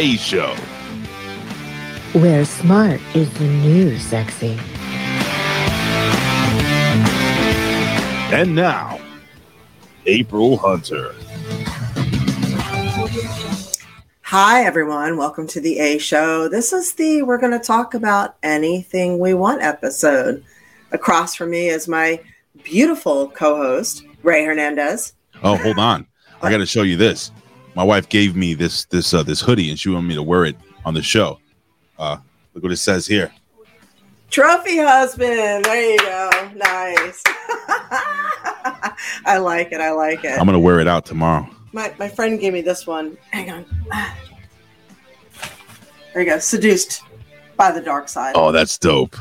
A Show. Where smart is the new sexy. And now, April Hunter. Hi, everyone. Welcome to the A Show. This is the We're going to talk about anything we want episode. Across from me is my beautiful co host, Ray Hernandez. Oh, hold on. I got to show you this. My wife gave me this this uh, this hoodie, and she wanted me to wear it on the show. Uh, look what it says here. Trophy husband. There you go. Nice. I like it. I like it. I'm gonna wear it out tomorrow. My, my friend gave me this one. Hang on. There you go. Seduced by the dark side. Oh, that's dope.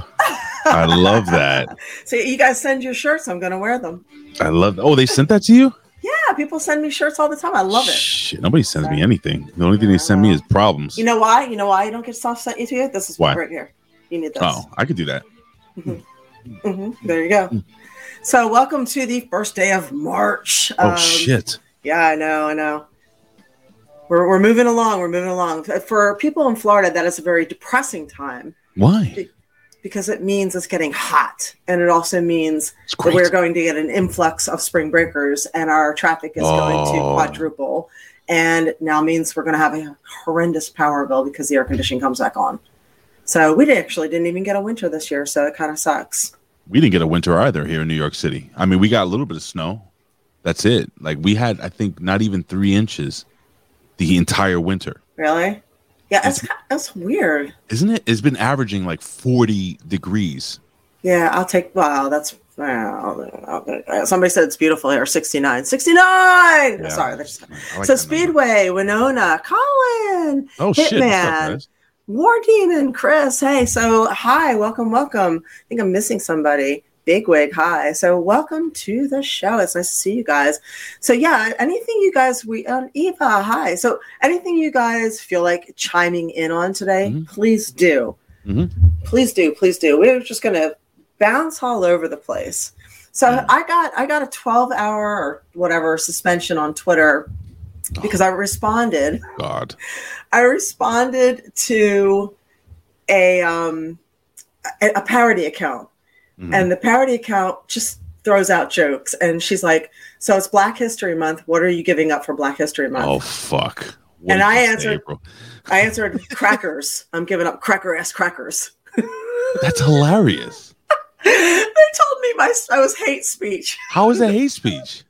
I love that. So you guys send your shirts. I'm going to wear them. I love. Oh, they sent that to you? Yeah, people send me shirts all the time. I love it. Shit, nobody sends me anything. The only thing they send me is problems. You know why? You know why you don't get stuff sent to you? This is Why? right here. You need this. Oh, I could do that. hmm There you go. So, welcome to the first day of March. Oh Um, shit. Yeah, I know, I know. We're, we're moving along. We're moving along. For people in Florida, that is a very depressing time Why? Because it means it's getting hot. And it also means that we're going to get an influx of spring breakers and our traffic is going to Oh. quadruple. And now means we're going to have a horrendous power bill because the air conditioning comes back on. So we actually didn't even get a winter this year. So it kind of sucks. we didn't get a winter either here in New York City. I mean, we got a little bit of snow. That's it. Like we had, I think, not even three inches the entire winter. Really? Yeah, it's, that's weird. Isn't it? It's been averaging like 40 degrees. Yeah, I'll take. Wow, that's. Wow, uh, somebody said it's beautiful here. 69. 69! Yeah. Sorry. That's, I like so, that number. Speedway, Winona, Colin, Oh shit! What's up, Hitman? War Demon, Chris. Hey, so hi, welcome, welcome. I think I'm missing somebody. Bigwig, hi. So, welcome to the show. It's nice to see you guys. So, yeah, anything you guys, we, um, Eva, hi. So, anything you guys feel like chiming in on today, Mhm. please do. Mhm. Please do, please do. We're just going to bounce all over the place. So, Yeah. I got I got a 12 hour or whatever suspension on Twitter because I responded God. I responded to a um a, a parody account, Mhm. and the parody account just throws out jokes. And she's like, "So it's Black History Month. What are you giving up for Black History Month?" Oh fuck! What And I answered- I answered, "Crackers. I'm giving up cracker ass crackers." That's hilarious. they told me my I was hate speech. How is that hate speech?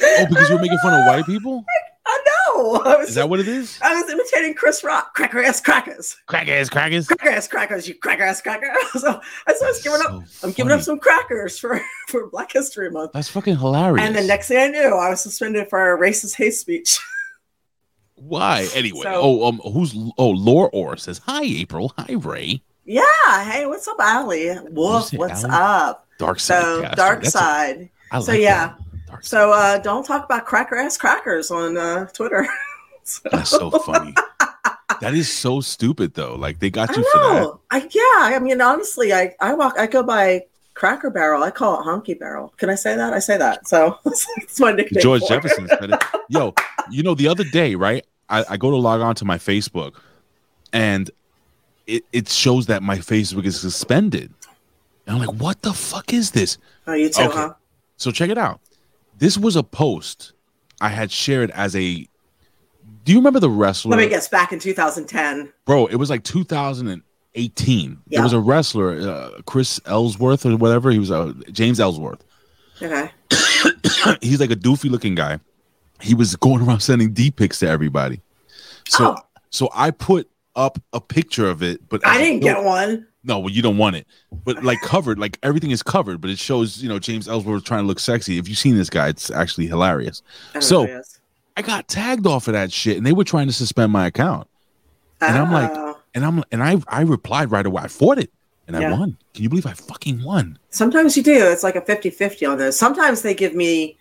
Oh, because you're making fun of white people? I know. I was Is that what it is? I was imitating Chris Rock. Cracker ass crackers. Crackers, crackers. Cracker ass crackers. You cracker ass cracker. So I was giving up. So I'm giving up some crackers for for Black History Month. That's fucking hilarious. And the next thing I knew, I was suspended for a racist hate speech. Why? Anyway. So- oh, um, who's oh Lore Orr says hi, April. Hi, Ray. yeah. Hey, what's up, Allie? What's Ally? up? Dark side. So dark That's a- side. I So, like yeah. that. So uh, don't talk about cracker ass crackers on uh, Twitter. So- that's so funny. that is so stupid though. Like they got you for that. I yeah. I mean, honestly, I I walk. I go by Cracker Barrel. I call it Honky Barrel. Can I say that? I say that. So it's my nickname. George. Jefferson said it. Yo, you know, the other day, right? I, I go to log on to my Facebook and it, it shows that my Facebook is suspended. And I'm like, what the fuck is this? Oh, you too, Okay. huh? So check it out. This was a post I had shared as a. Do you remember the wrestler? Let me guess. Back in 2010. Bro, it was like 2018. Yeah. There was a wrestler, uh, Chris Ellsworth or whatever. He was uh, James Ellsworth. Okay. He's like a doofy looking guy. He was going around sending D pics to everybody. So Oh. so I put up a picture of it, but I didn't get one. No, well, you don't want it. But like covered, like everything is covered, but it shows, you know, James Ellsworth trying to look sexy. If you've seen this guy, it's actually hilarious. So- know who it is. I got tagged off of that shit and they were trying to suspend my account. and I'm like- Oh. And I'm and I I replied right away. I fought it and I won. Can you believe I fucking won? Sometimes you do. It's like a 50 50 on those. Sometimes they give me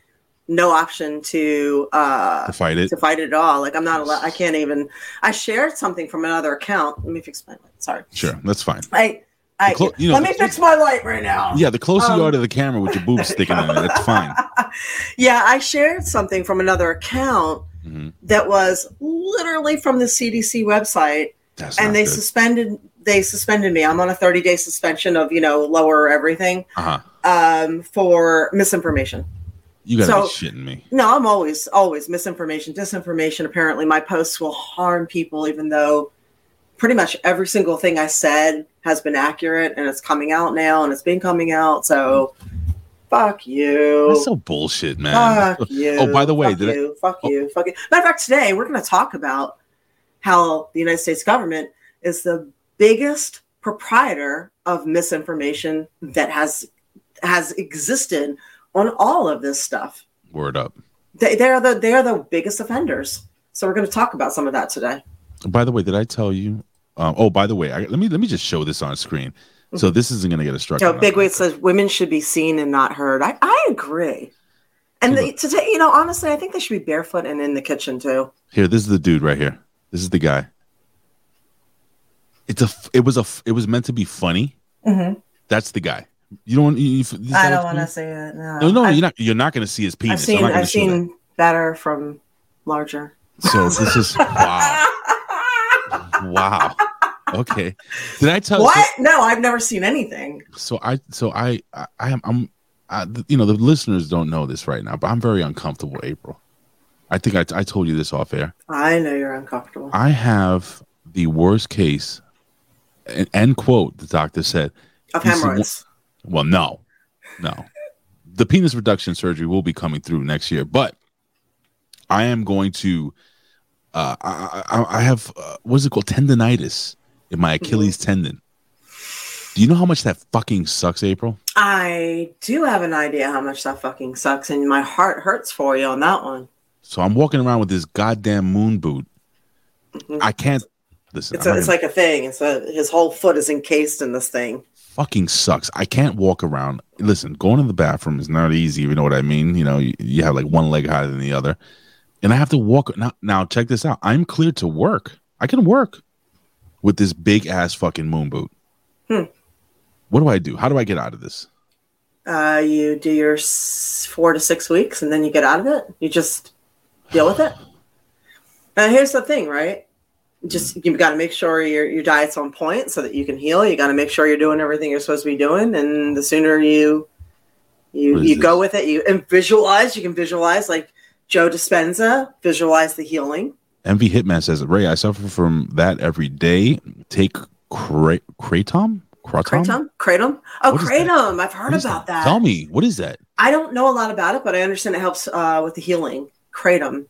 no option to uh To fight it. to fight it at all. Like I'm not allowed I can't even I shared something from another account. Let me fix my light. Sorry. Sure, that's fine. I I clo- you know, let me fix my light right now. Yeah, the closer you Um, are to the camera with your boobs sticking out, that's fine. yeah, I shared something from another account Mhm. that was literally from the CDC website, That's and they good. suspended they suspended me. I'm on a 30 day suspension of you know lower everything uh-huh. um, for misinformation. You gotta So- be shitting me. No, I'm always always misinformation, disinformation. Apparently, my posts will harm people, even though pretty much every single thing I said has been accurate, and it's coming out now, and it's been coming out. So, fuck you. That's so bullshit, man. Fuck oh, you. Oh, by the way, fuck did I- you. Fuck Oh. you. Fuck you. Matter of fact, today we're going to talk about how the United States government is the biggest proprietor of misinformation that has has existed on all of this stuff. Word up. They, they are the they are the biggest offenders. So we're going to talk about some of that today. By the way, did I tell you? Um, oh, by the way, I, let me let me just show this on screen. So this isn't gonna get a structure. So Big Wig says women should be seen and not heard. I, I agree. And Yeah, the, today, you know, honestly, I think they should be barefoot and in the kitchen too. Here, this is the dude right here. This is the guy. It's a. It was a. It was meant to be funny. Mm-hmm. That's the guy. You don't. You, you, I don't want to say it. No, No, no, I've, you're not. You're not gonna see his penis. I've seen I'm not gonna I've seen better from larger. So this is wow, wow. Okay. Did I tell? so- what? no, I've never seen anything. so I so I I, I am I'm I, you know the listeners don't know this right now, but I'm very uncomfortable, April. I think I, I told you this off air. I know you're uncomfortable. I have the worst case, and, end quote. The doctor said, Of hemorrhoids. "Well, no, no, the penis reduction surgery will be coming through next year, but I am going to. Uh, I, I, I have uh, what is it called tendonitis in my Achilles tendon. Do you know how much that fucking sucks, April? I do have an idea how much that fucking sucks, and my heart hurts for you on that one. So I'm walking around with this goddamn moon boot. Mhm. I can't listen. It's, a, it's gonna- like a thing. It's a, his whole foot is encased in this thing. Fucking sucks. I can't walk around. Listen, going to the bathroom is not easy. You know what I mean? You know, you, you have like one leg higher than the other, and I have to walk. Now, now check this out. I'm cleared to work. I can work with this big ass fucking moon boot. Hmm. What do I do? How do I get out of this? Uh, you do your four to six weeks, and then you get out of it. You just deal with it. Now, here's the thing, right? Just you got to make sure your your diet's on point so that you can heal. You got to make sure you're doing everything you're supposed to be doing, and the sooner you you you go with it, you and visualize. You can visualize like Joe Dispenza, visualize the healing. MV Hitman says, Ray, I suffer from that every day. Take cra- kratom? Kratom? Kratom, kratom. Oh, What kratom! I've heard What about that. Tell me, what is that? I don't know a lot about it, but I understand it helps uh, with the healing. Kratom.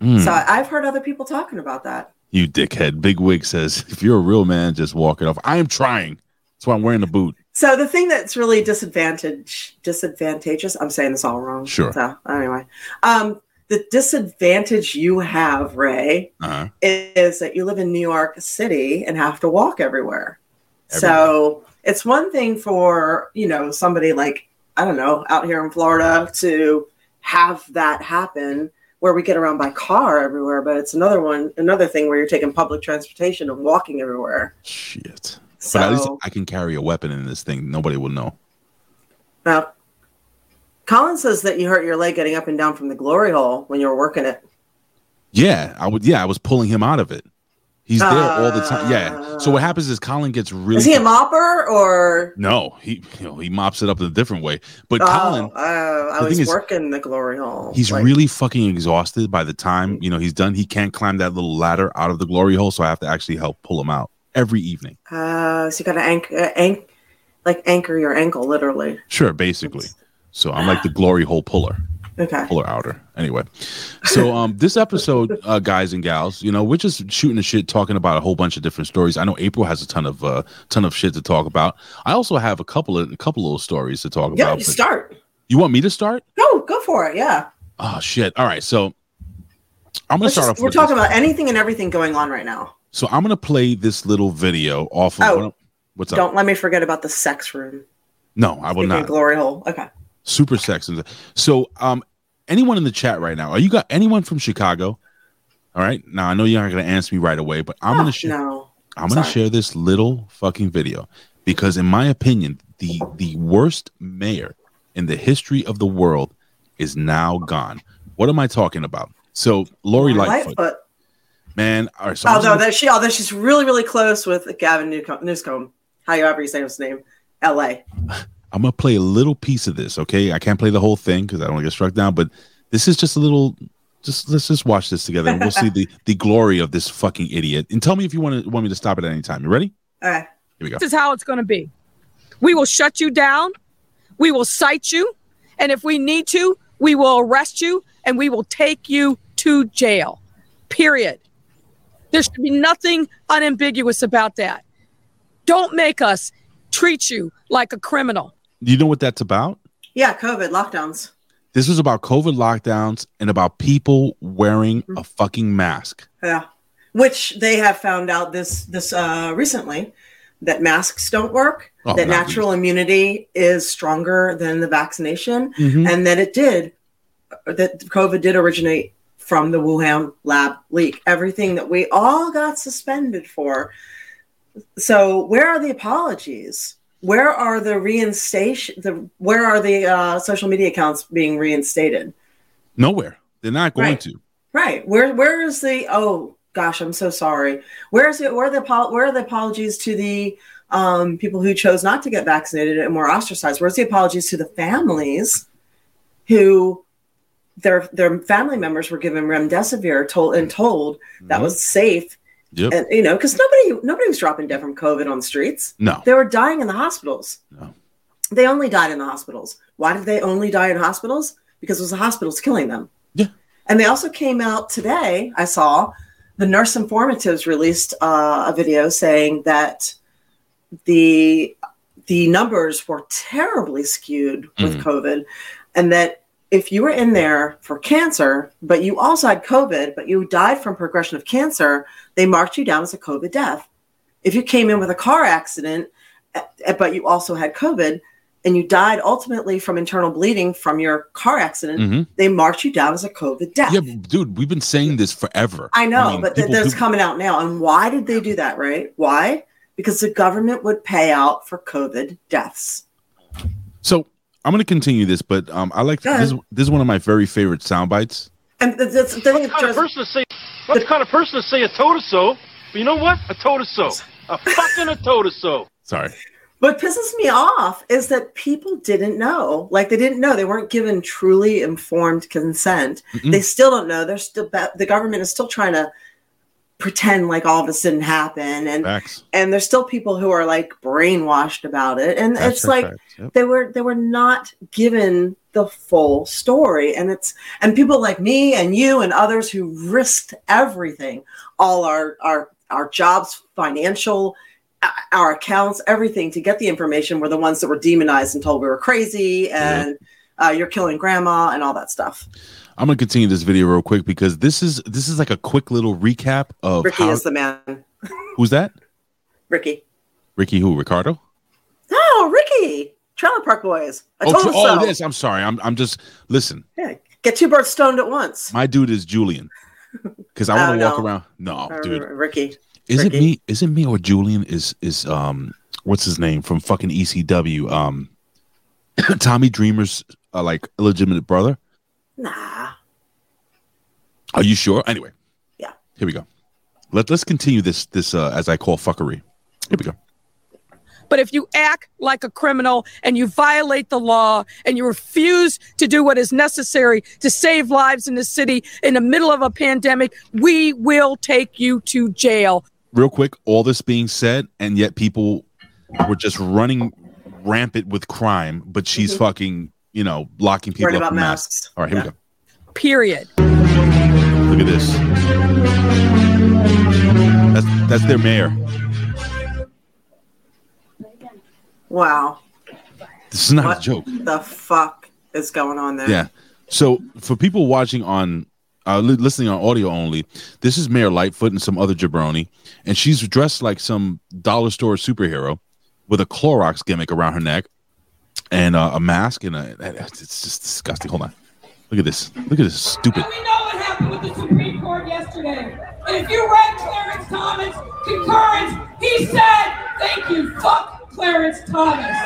Hmm. So I've heard other people talking about that. You dickhead. Big Wig says, if you're a real man, just walk it off. I am trying. That's why I'm wearing the boot. So the thing that's really disadvantage disadvantageous. I'm saying this all wrong. Sure. So anyway, um, the disadvantage you have, Ray, Uh-huh. is that you live in New York City and have to walk everywhere. So it's one thing for you know somebody like I don't know out here in Florida to have that happen where we get around by car everywhere, but it's another one another thing where you're taking public transportation and walking everywhere. Shit. So But at least I can carry a weapon in this thing. Nobody will know. Well, Colin says that you hurt your leg getting up and down from the glory hole when you were working it. Yeah, I would. Yeah, I was pulling him out of it. He's there all the time. Yeah. So what happens is Colin gets really. Is he a mopper or? no, he you know he mops it up in a different way. But Oh, Colin, uh, I was thing is, working the glory hole. he's Like, really fucking exhausted by the time you know he's done. He can't climb that little ladder out of the glory hole, so I have to actually help pull him out every evening. Uh, so you got to anchor, uh, anch- like anchor your ankle, literally. Sure, basically. So I'm like the glory hole puller. Okay. puller outer. Anyway, so um, this episode, uh, guys and gals, you know, we're just shooting the shit, talking about a whole bunch of different stories. I know April has a ton of uh, ton of shit to talk about. I also have a couple of a couple little stories to talk about. Yeah, about. you but- start. you want me to start? Go, go for it. Yeah. Oh shit! All right, so I'm gonna Let's start just- off. we're talking about anything and everything going on right now. So I'm gonna play this little video off of. Oh. what's up? Don't let me forget about the sex room. No, I will Speaking not. Glory hole. Okay. Super sex. and- So, um, anyone in the chat right now? Are you got anyone from Chicago? All right. Now I know you're not gonna answer me right away, but I'm Oh, gonna share. No. I'm gonna share this little fucking video because, in my opinion, the the worst mayor in the history of the world is now gone. What am I talking about? So Lori Lightfoot, Lightfoot. man. All right, so Although that she, although she's really, really close with Gavin Newcomb, Newscomb, however you say his name, L.A. I'm gonna play a little piece of this. Okay, I can't play the whole thing because I don't want to get struck down. But this is just a little. Just let's just watch this together, and we'll see the the glory of this fucking idiot. And tell me if you want to want me to stop it at any time. You ready? All right. Here we go. This is how it's going to be. We will shut you down. We will cite you. And if we need to, we will arrest you and we will take you to jail. Period. There should be nothing unambiguous about that. Don't make us treat you like a criminal. You know what that's about? Yeah, COVID lockdowns. This was about COVID lockdowns and about people wearing a fucking mask. Yeah, which they have found out this this uh, recently that masks don't work. Oh, that natural immunity is stronger than the vaccination, Mhm. and that it did that COVID did originate from the Wuhan lab leak. Everything that we all got suspended for. So where are the apologies? Where are the reinstation? The where are the uh, social media accounts being reinstated? Nowhere. They're not going Right. to. Right. Where where is the oh gosh, I'm so sorry. Where is it where are the where are the apologies to the um, people who chose not to get vaccinated and were ostracized? Where's the apologies to the families who their their family members were given remdesivir told and told that Mhm. was safe Yep. and you know because nobody nobody was dropping dead from COVID on the streets. No. They were dying in the hospitals. No. They only died in the hospitals. Why did they only die in hospitals? Because it was the hospitals killing them. Yeah. And they also came out today. I saw the nurse informatives released uh, a video saying that the the numbers were terribly skewed with Mhm. COVID, and that if you were in there for cancer, but you also had COVID, but you died from progression of cancer, they marked you down as a COVID death. If you came in with a car accident, eh, but you also had COVID, and you died ultimately from internal bleeding from your car accident, Mhm. they marked you down as a COVID death. Yeah, dude, we've been saying this forever. I know, mean, but th- people- coming out now. And why did they do that, right? Why? Because the government would pay out for COVID deaths. So I'm going to continue this, but um, I like this. This is one of my very favorite sound bites. And th- that's the thing What kind of person to say? What kind of person to say a told us so? But you know what? A told us so. A fucking a told us so. Sorry. What pisses me off is that people didn't know. Like they didn't know. They weren't given truly informed consent. Mm-mm. They still don't know. They're still the government is still trying to pretend like all of this didn't happen, and Facts. and there's still people who are like brainwashed about it. And Facts, it's like. Yep. they were they were not given the full story and it's and people like me and you and others who risked everything all our our our jobs financial uh, our accounts everything to get the information were the ones that were demonized and told we were crazy and uh, you're killing grandma and all that stuff I'm going to continue this video real quick because this is this is like a quick little recap of ricky how, is the man who's that? ricky Ricky who? Ricardo? oh ricky trailer park boys I oh, told tr- him oh, so. this. I'm sorry. I'm I'm just listen. yeah, get two birds stoned at once My dude is Julian. Because I want Oh, to walk no. around. No, Uh, dude. ricky Is it me? Is it me or Julian? Is is um what's his name from fucking ECW? Um, Tommy Dreamer's uh, like illegitimate brother. Nah Are you sure? Anyway, Yeah. Here we go. Let Let's continue this this uh, as I call fuckery. Here we go. But if you act like a criminal and you violate the law and you refuse to do what is necessary to save lives in the city in the middle of a pandemic, we will take you to jail. Real quick, all this being said, and yet people were just running rampant with crime, but she's fucking you know locking people up about in masks. masks All right, here Yeah. we Period. Look at this. That's that's their mayor. wow This is not What? a joke. the fuck is going on there? Yeah. So for people watching on, uh, li- listening on audio only, this is Mayor Lightfoot and some other jabroni, and she's dressed like some dollar store superhero with a Clorox gimmick around her neck and uh, a mask and a. It's just disgusting. Hold on. Look at this. Look at this stupid. And we know what happened with the Supreme Court yesterday. And if you read Clarence Thomas' concurrence, he said, thank you, fuck Clarence Thomas.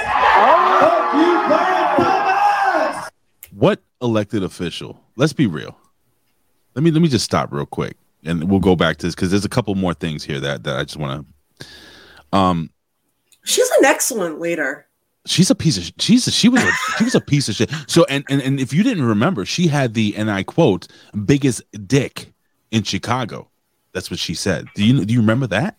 What elected official? Let's be real. Let me let me just stop real quick. and we'll go back to this because there's a couple more things here that that I just want to. Um, She's an excellent leader. She's a piece of she's a, she was a, she was a piece of shit. So and, and and if you didn't remember, she had the and I quote biggest dick in Chicago. That's what she said. Do you do you remember that?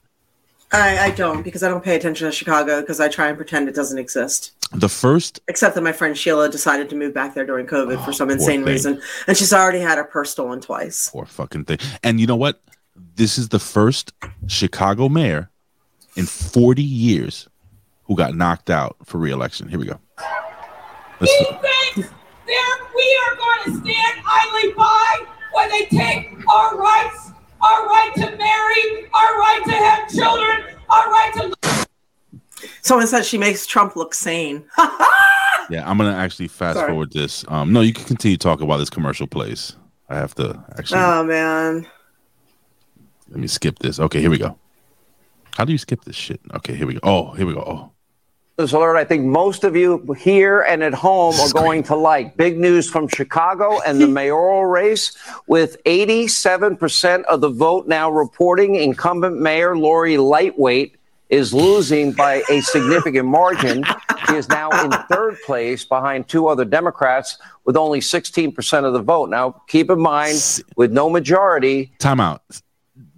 I, I don't because I don't pay attention to Chicago because I try and pretend it doesn't exist. The first Except that my friend Sheila decided to move back there during COVID Oh, for some insane thing. reason, and she's already had her purse stolen twice. poor fucking thing. And you know what? This is the first Chicago mayor in 40 years who got knocked out for reelection. Here we go. Let's- He thinks there we are going to stand idly by when they take our rights, our right to marry, our right to have children, our right to Someone said she makes Trump look sane. yeah, I'm gonna actually fast Sorry. forward this. Um, no, you can continue talking about this commercial place. I have to actually oh man. let me skip this. Okay, here we go. How do you skip this shit? Okay, here we go. Oh, here we go. Oh. This alert, I think most of you here and at home are going to like. Big news from Chicago and the mayoral race with 87% of the vote now reporting incumbent mayor Lori Lightfoot is losing by a significant margin. She is now in third place behind two other Democrats with only 16% of the vote. Now, keep in mind, with no majority, Time out.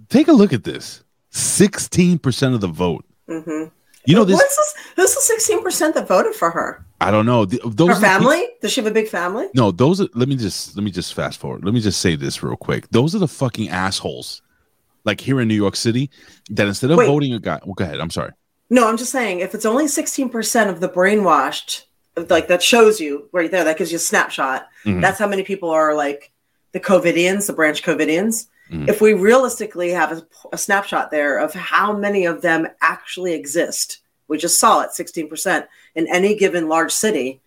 Take a look at this. 16% of the vote. Mm-hmm. You know this? Who's the sixteen percent that voted for her? I don't know. The- those Her are the family? Does she have a big family? No, those are let me just let me just fast forward. Let me just say this real quick. Those are the fucking assholes. Like here in New York City, that instead of Wait. voting a guy, well, go ahead. I'm sorry. No, I'm just saying if it's only sixteen percent of the brainwashed, like that shows you right there, that gives you a snapshot. Mhm. That's how many people are like the COVIDians, the branch COVIDians. Mhm. If we realistically have a, a snapshot there of how many of them actually exist, we just saw it 16% in any given large city,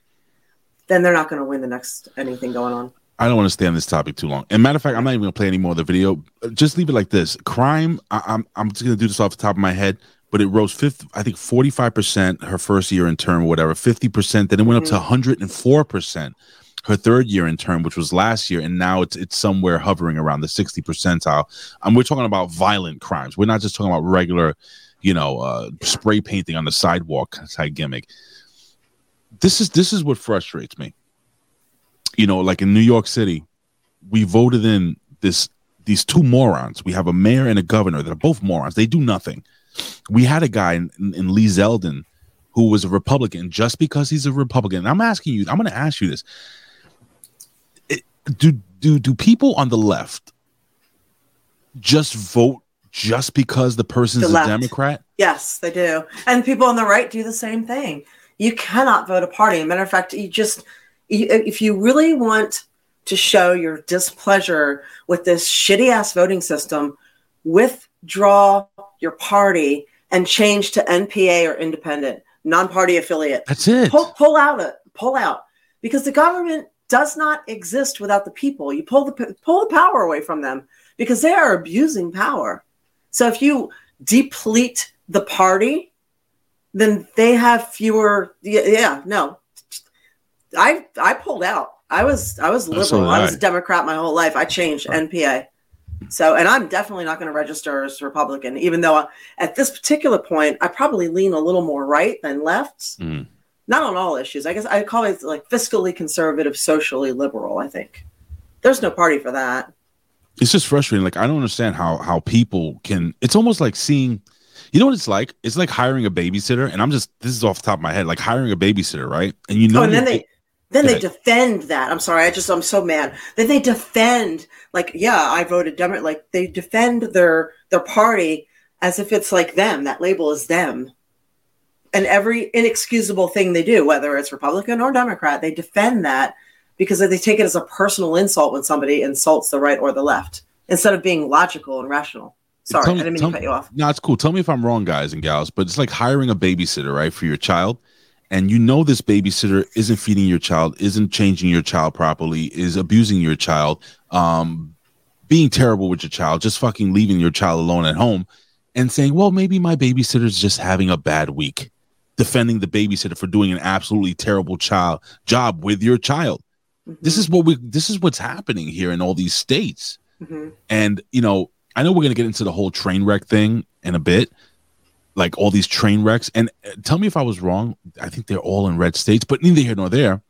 then they're not going to win the next anything going on. I don't want to stay on this topic too long. And matter of fact, I'm not even gonna play any more of the video. Just leave it like this. Crime. I, I'm I'm just gonna do this off the top of my head, but it rose fifth. I think 45 percent her first year in term, or whatever. 50 percent. Then it went up to 104 percent her third year in term, which was last year, and now it's it's somewhere hovering around the 60 percentile. And we're talking about violent crimes. We're not just talking about regular, you know, uh, spray painting on the sidewalk type gimmick. This is this is what frustrates me you know, like in New York City, we voted in this these two morons. We have a mayor and a governor that are both morons. They do nothing. We had a guy in, in, Lee Zeldin who was a Republican just because he's a Republican. And I'm asking you, I'm going to ask you this: Do do do people on the left just vote just because the person's The a. Democrat? Yes, they do. And people on the right do the same thing. You cannot vote a party. matter of fact, you just, if you really want to show your displeasure with this shitty ass voting system, withdraw your party and change to NPA or independent, non party affiliate. That's it. Pull, pull out it, pull out, because the government does not exist without the people. You pull the pull the power away from them because they are abusing power. So if you deplete the party, then they have fewer. Yeah, yeah no, I I pulled out. I was I was liberal. I was a Democrat my whole life. I changed NPA. So, and I'm definitely not going to register as Republican, even though I, at this particular point, I probably lean a little more right than left. Mm. Not on all issues. I guess I call it like fiscally conservative, socially liberal. I think there's no party for that. it's just frustrating. Like I don't understand how how people can. It's almost like seeing. You know what it's like? It's like hiring a babysitter, and I'm just this is off the top of my head, like hiring a babysitter, right? And you know, oh, and then they then they defend that. I'm sorry. I just I'm so mad. Then they defend like yeah, I voted Democrat. Like they defend their their party as if it's like them. That label is them. And every inexcusable thing they do, whether it's Republican or Democrat, they defend that because they take it as a personal insult when somebody insults the right or the left instead of being logical and rational. Sorry, Tell I didn't mean to cut me- you off. No, it's cool. Tell me if I'm wrong, guys and gals, but it's like hiring a babysitter, right, for your child. And you know this babysitter isn't feeding your child, isn't changing your child properly, is abusing your child, um, being terrible with your child, just fucking leaving your child alone at home, and saying, "Well, maybe my babysitter's just having a bad week," defending the babysitter for doing an absolutely terrible child job with your child. This is what we. This is what's happening here in all these states Mhm. and you know I know we're gonna get into the whole train wreck thing in a bit, like all these train wrecks. And uh, tell me if I was wrong. I think they're all in red states, but neither here nor there.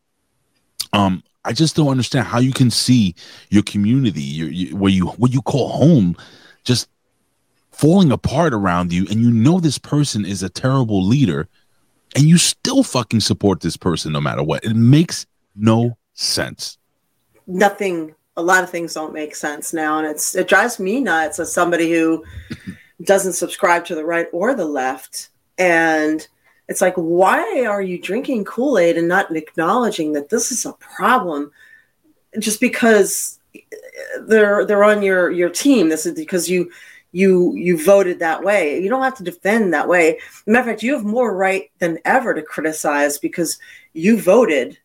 Um, I just don't understand how you can see your community, your, you, where you what you call home, just falling apart around you, and you know this person is a terrible leader, and you still fucking support this person no matter what. It makes no sense. nothing. A lot of things don't make sense now. And it's it drives me nuts as somebody who doesn't subscribe to the right or the left. And it's like why are you drinking kool-aid and not acknowledging that this is a problem? Just because they're they're on your your team. This is because you you you voted that way. You don't have to defend that way. Matter of fact you have more right than ever to criticize because you voted.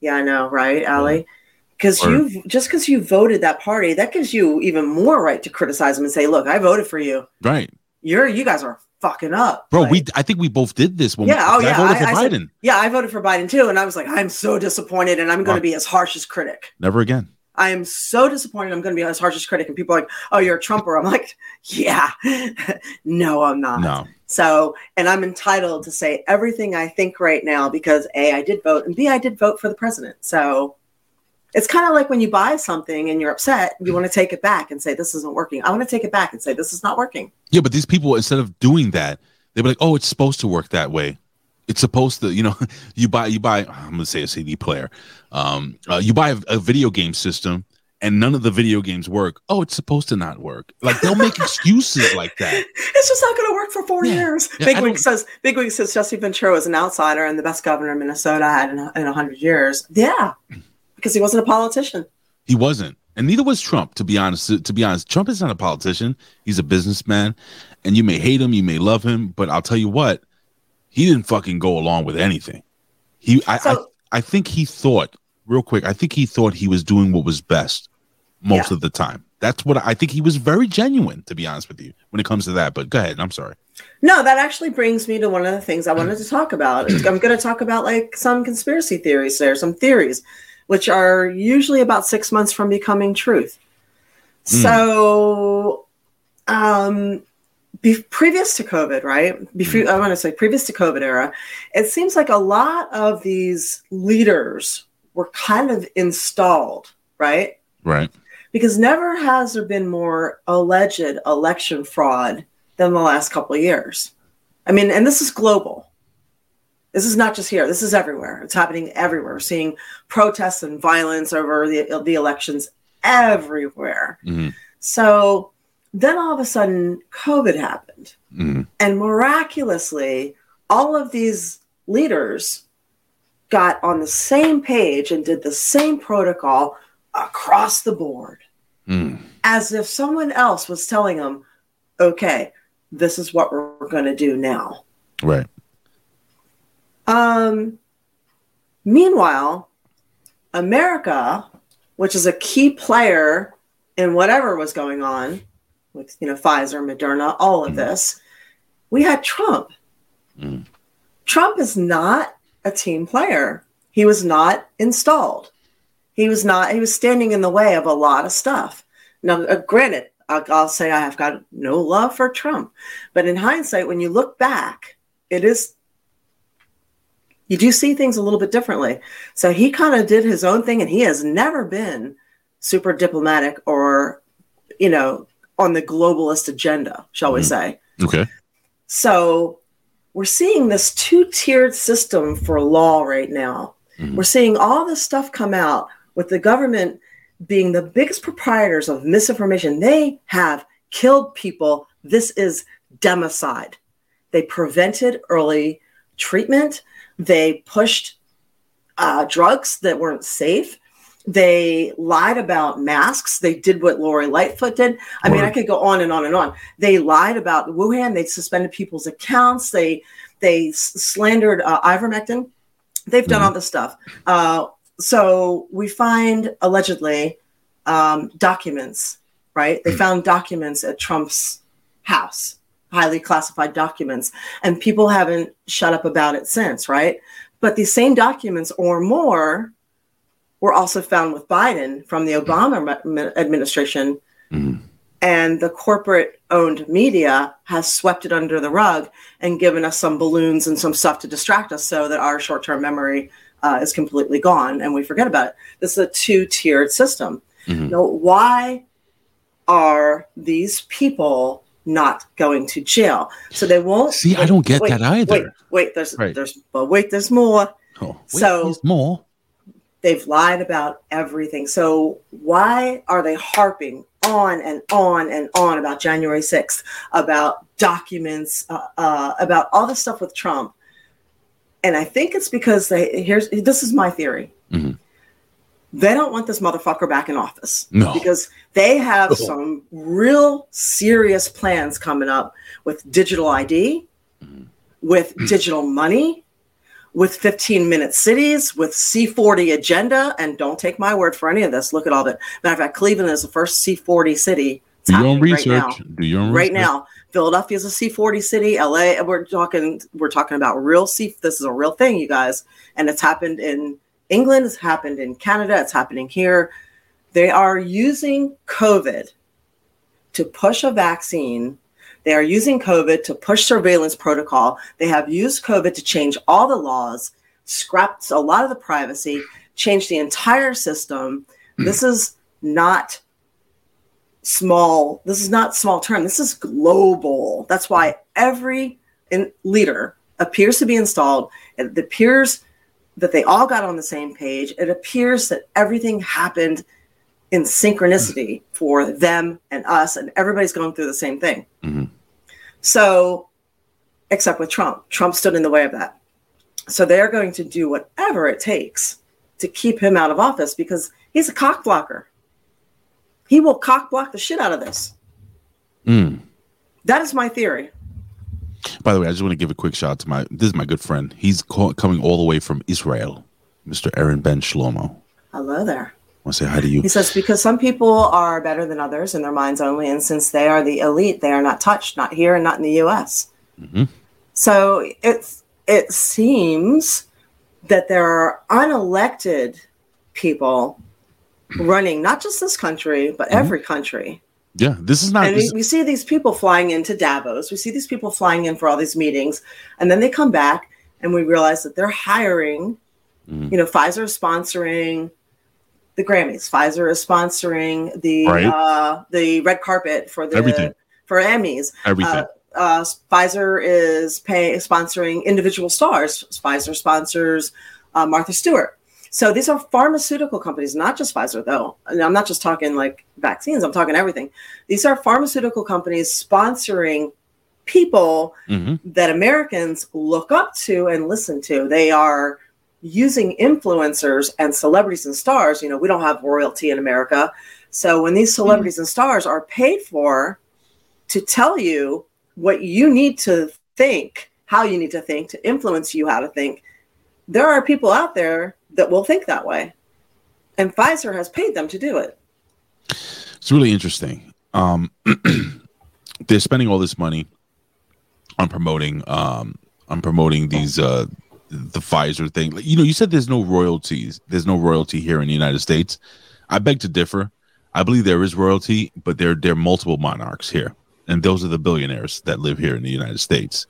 Yeah i know right mm-hmm. ali because you just because you voted that party that gives you even more right to criticize them and say look i voted for you. Right, you're you guys are fucking up. Bro. Like, we I think we both did this when yeah oh yeah I voted for I, I said- Biden. yeah i voted for biden too and i was like i'm so disappointed and i'm to be as harsh as critic. Never again. I am so disappointed. I'm going to be as harsh as critic, and people are like, "Oh, you're a Trumper." I'm like, "Yeah, no, I'm not." No. So, and I'm entitled to say everything I think right now because a, I did vote, and b, I did vote for the president. So, it's kind of like when you buy something and you're upset, you want to take it back and say this isn't working. I want to take it back and say this is not working. Yeah, but these people instead of doing that, they be like, "Oh, it's supposed to work that way. It's supposed to, you know, you buy you buy. I'm gonna say a CD player. Um, uh, you buy a, a video game system, and none of the video games work. Oh, it's supposed to not work. Like they'll make excuses like that. It's just not to work for four Yeah. years. Yeah, I Bigwig don't- says Bigwig says Jesse Ventura was an outsider and the best governor of Minnesota had in a, in hundred years. Yeah, because he wasn't a politician. He wasn't, and neither was Trump. To be honest, to, to be honest, Trump is not a politician. He's a businessman, and you may hate him, you may love him, but I'll tell you what, he didn't fucking go along with anything. He, I, So- I, I think he thought, real quick, I think he thought he was doing what was best most Yeah. of the time. That's what I think. He was very genuine, to be honest with you, when it comes to that. But go ahead. I'm sorry. No, that actually brings me to one of the things I wanted to talk about. I'm going to talk about like some conspiracy theories there, some theories, which are usually about six months from becoming truth. So, um, be, previous to COVID, right? Before, I want to say previous to COVID era, it seems like a lot of these leaders were kind of installed, right? Right. because never has there been more alleged election fraud than the last couple of years. I mean, and this is global. This is not just here. This is everywhere. It's happening everywhere. We're seeing protests and violence over the the elections everywhere. Mhm. So then all of a sudden, COVID happened, Mhm. and miraculously, all of these leaders got on the same page and did the same protocol across the board Mm. as if someone else was telling them, okay, this is what we're going to do now. Right. Um, meanwhile, America, which is a key player in whatever was going on with, you know, Pfizer, Moderna, all of this, we had Trump. Mm. Trump is not a team player. He was not installed. He was not, he was standing in the way of a lot of stuff. Now, uh, granted, I'll, I'll say I have got no love for Trump, but in hindsight, when you look back, it is you do see things a little bit differently. So he kind of did his own thing, and he has never been super diplomatic or, you know, on the globalist agenda, shall we Mhm. say. Okay. So we're seeing this two tiered system for law right now. Mhm. We're seeing all this stuff come out with the government being the biggest proprietors of misinformation. They have killed people. This is democide. They prevented early treatment. They pushed uh, drugs that weren't safe. They lied about masks. They did what Lori Lightfoot did. I mean, I could go on and on and on. They lied about Wuhan. They suspended people's accounts. They they slandered uh, ivermectin. They've done Mhm. all this stuff. Uh, so we find allegedly um, documents. Right? They found documents at Trump's house, highly classified documents, and people haven't shut up about it since. Right? But these same documents or more were also found with Biden from the Obama ma- ma- administration Mhm. and the corporate owned media has swept it under the rug and given us some balloons and some stuff to distract us so that our short term memory uh, is completely gone and we forget about it. This is a two tiered system. Mhm. Now, why are these people not going to jail? So they won't. See, I don't get that either. Wait, wait, there's, Right. there's, but wait, there's more Oh, wait, So- there's more. They've lied about everything. So why are they harping on and on and on about January 6th, about documents, uh, uh, about all this stuff with Trump? And I think it's because they here's this is my theory. Mhm. They don't want this motherfucker back in office No. because they have Oh. some real serious plans coming up with digital ID, with digital money, with 15 minute cities, with C40 agenda. And don't take my word for any of this. Look at all that. Matter of fact, Cleveland is the first C40 city. Do your own happening right now research. Do your own right research. now. Philadelphia is a C40 city. LA, we're talking, we're talking about real C. This is a real thing, you guys, and it's happened in England. It's happened in Canada. It's happening here. They are using COVID to push a vaccine. They are using COVID to push surveillance protocol. They have used COVID to change all the laws, scrapped a lot of the privacy, changed the entire system. This is not small this is not small term. This is global. That's why every in, leader appears to be installed. It appears that they all got on the same page. It appears that everything happened in synchronicity for them and us and everybody's going through the same thing. Mhm. So except with trump trump stood in the way of that so they're going to do whatever it takes to keep him out of office because he's a cock blocker he will cock block the shit out of this. Mm. That is my theory. By the way, I just want to give a quick shout out to my. This is my good friend. He's call, coming all the way from Israel, Mr. Aaron Ben Shlomo. Hello there. To say hi to you? He says because some people are better than others in their minds only, and since they are the elite, they are not touched, not here, and not in the U.S. Mhm. So it's it seems that there are unelected people running not just this country but every country. Yeah, this is not. and we, we see these people flying into Davos. We see these people flying in for all these meetings, and then they come back, and we realize that they're hiring. Mhm. You know, Pfizer is sponsoring the Grammys. Pfizer is sponsoring the Right. uh, the red carpet for the Everything. for Emmys. everything. Uh, uh, Pfizer is pay, sponsoring individual stars. Pfizer sponsors uh, Martha Stewart. So these are pharmaceutical companies, not just Pfizer, though. And I'm not just talking like vaccines, I'm talking everything. These are pharmaceutical companies sponsoring people hmm that Americans look up to and listen to. They are using influencers and celebrities and stars. You know, we don't have royalty in America. So when these celebrities and stars are paid for to tell you what you need to think, how you need to think, to influence you how to think, there are people out there that will think that way. And Pfizer has paid them to do it. It's really interesting. Um, they're spending all this money on promoting um, on promoting these uh, the Pfizer thing. Like, You know, you said there's no royalties. There's no royalty here in the United States. I beg to differ. I believe there is royalty, but there there are multiple monarchs here, and those are the billionaires that live here in the United States.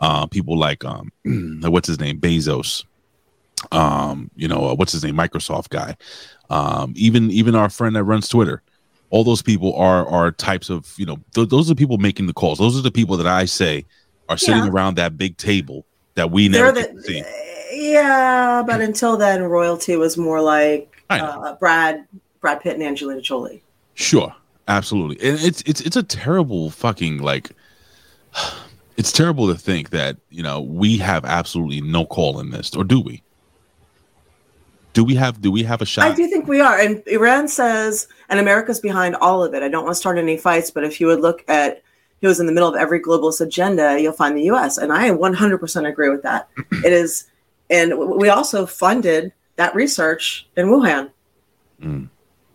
Uh, people like um, what's his name, Bezos. Um, you know, uh, what's his name, Microsoft guy. Um, even even our friend that runs Twitter all those people are are types of you know th- those are the people making the calls those are the people that i say are sitting Yeah. around that big table that we never to see. yeah, but until then, royalty was more like uh, Brad Brad Pitt and Angelina Jolie. sure. Absolutely. And it's it's it's a terrible fucking like it's terrible to think that you know we have absolutely no call in this or do we? Do we have do we have a shot? I do think we are. And Aaron says, and America's behind all of it. I don't want to start any fights, but if you would look at who is in the middle of every globalist agenda, you'll find the US. And I 100% agree with that. it is, and we also funded that research in Wuhan. Mm.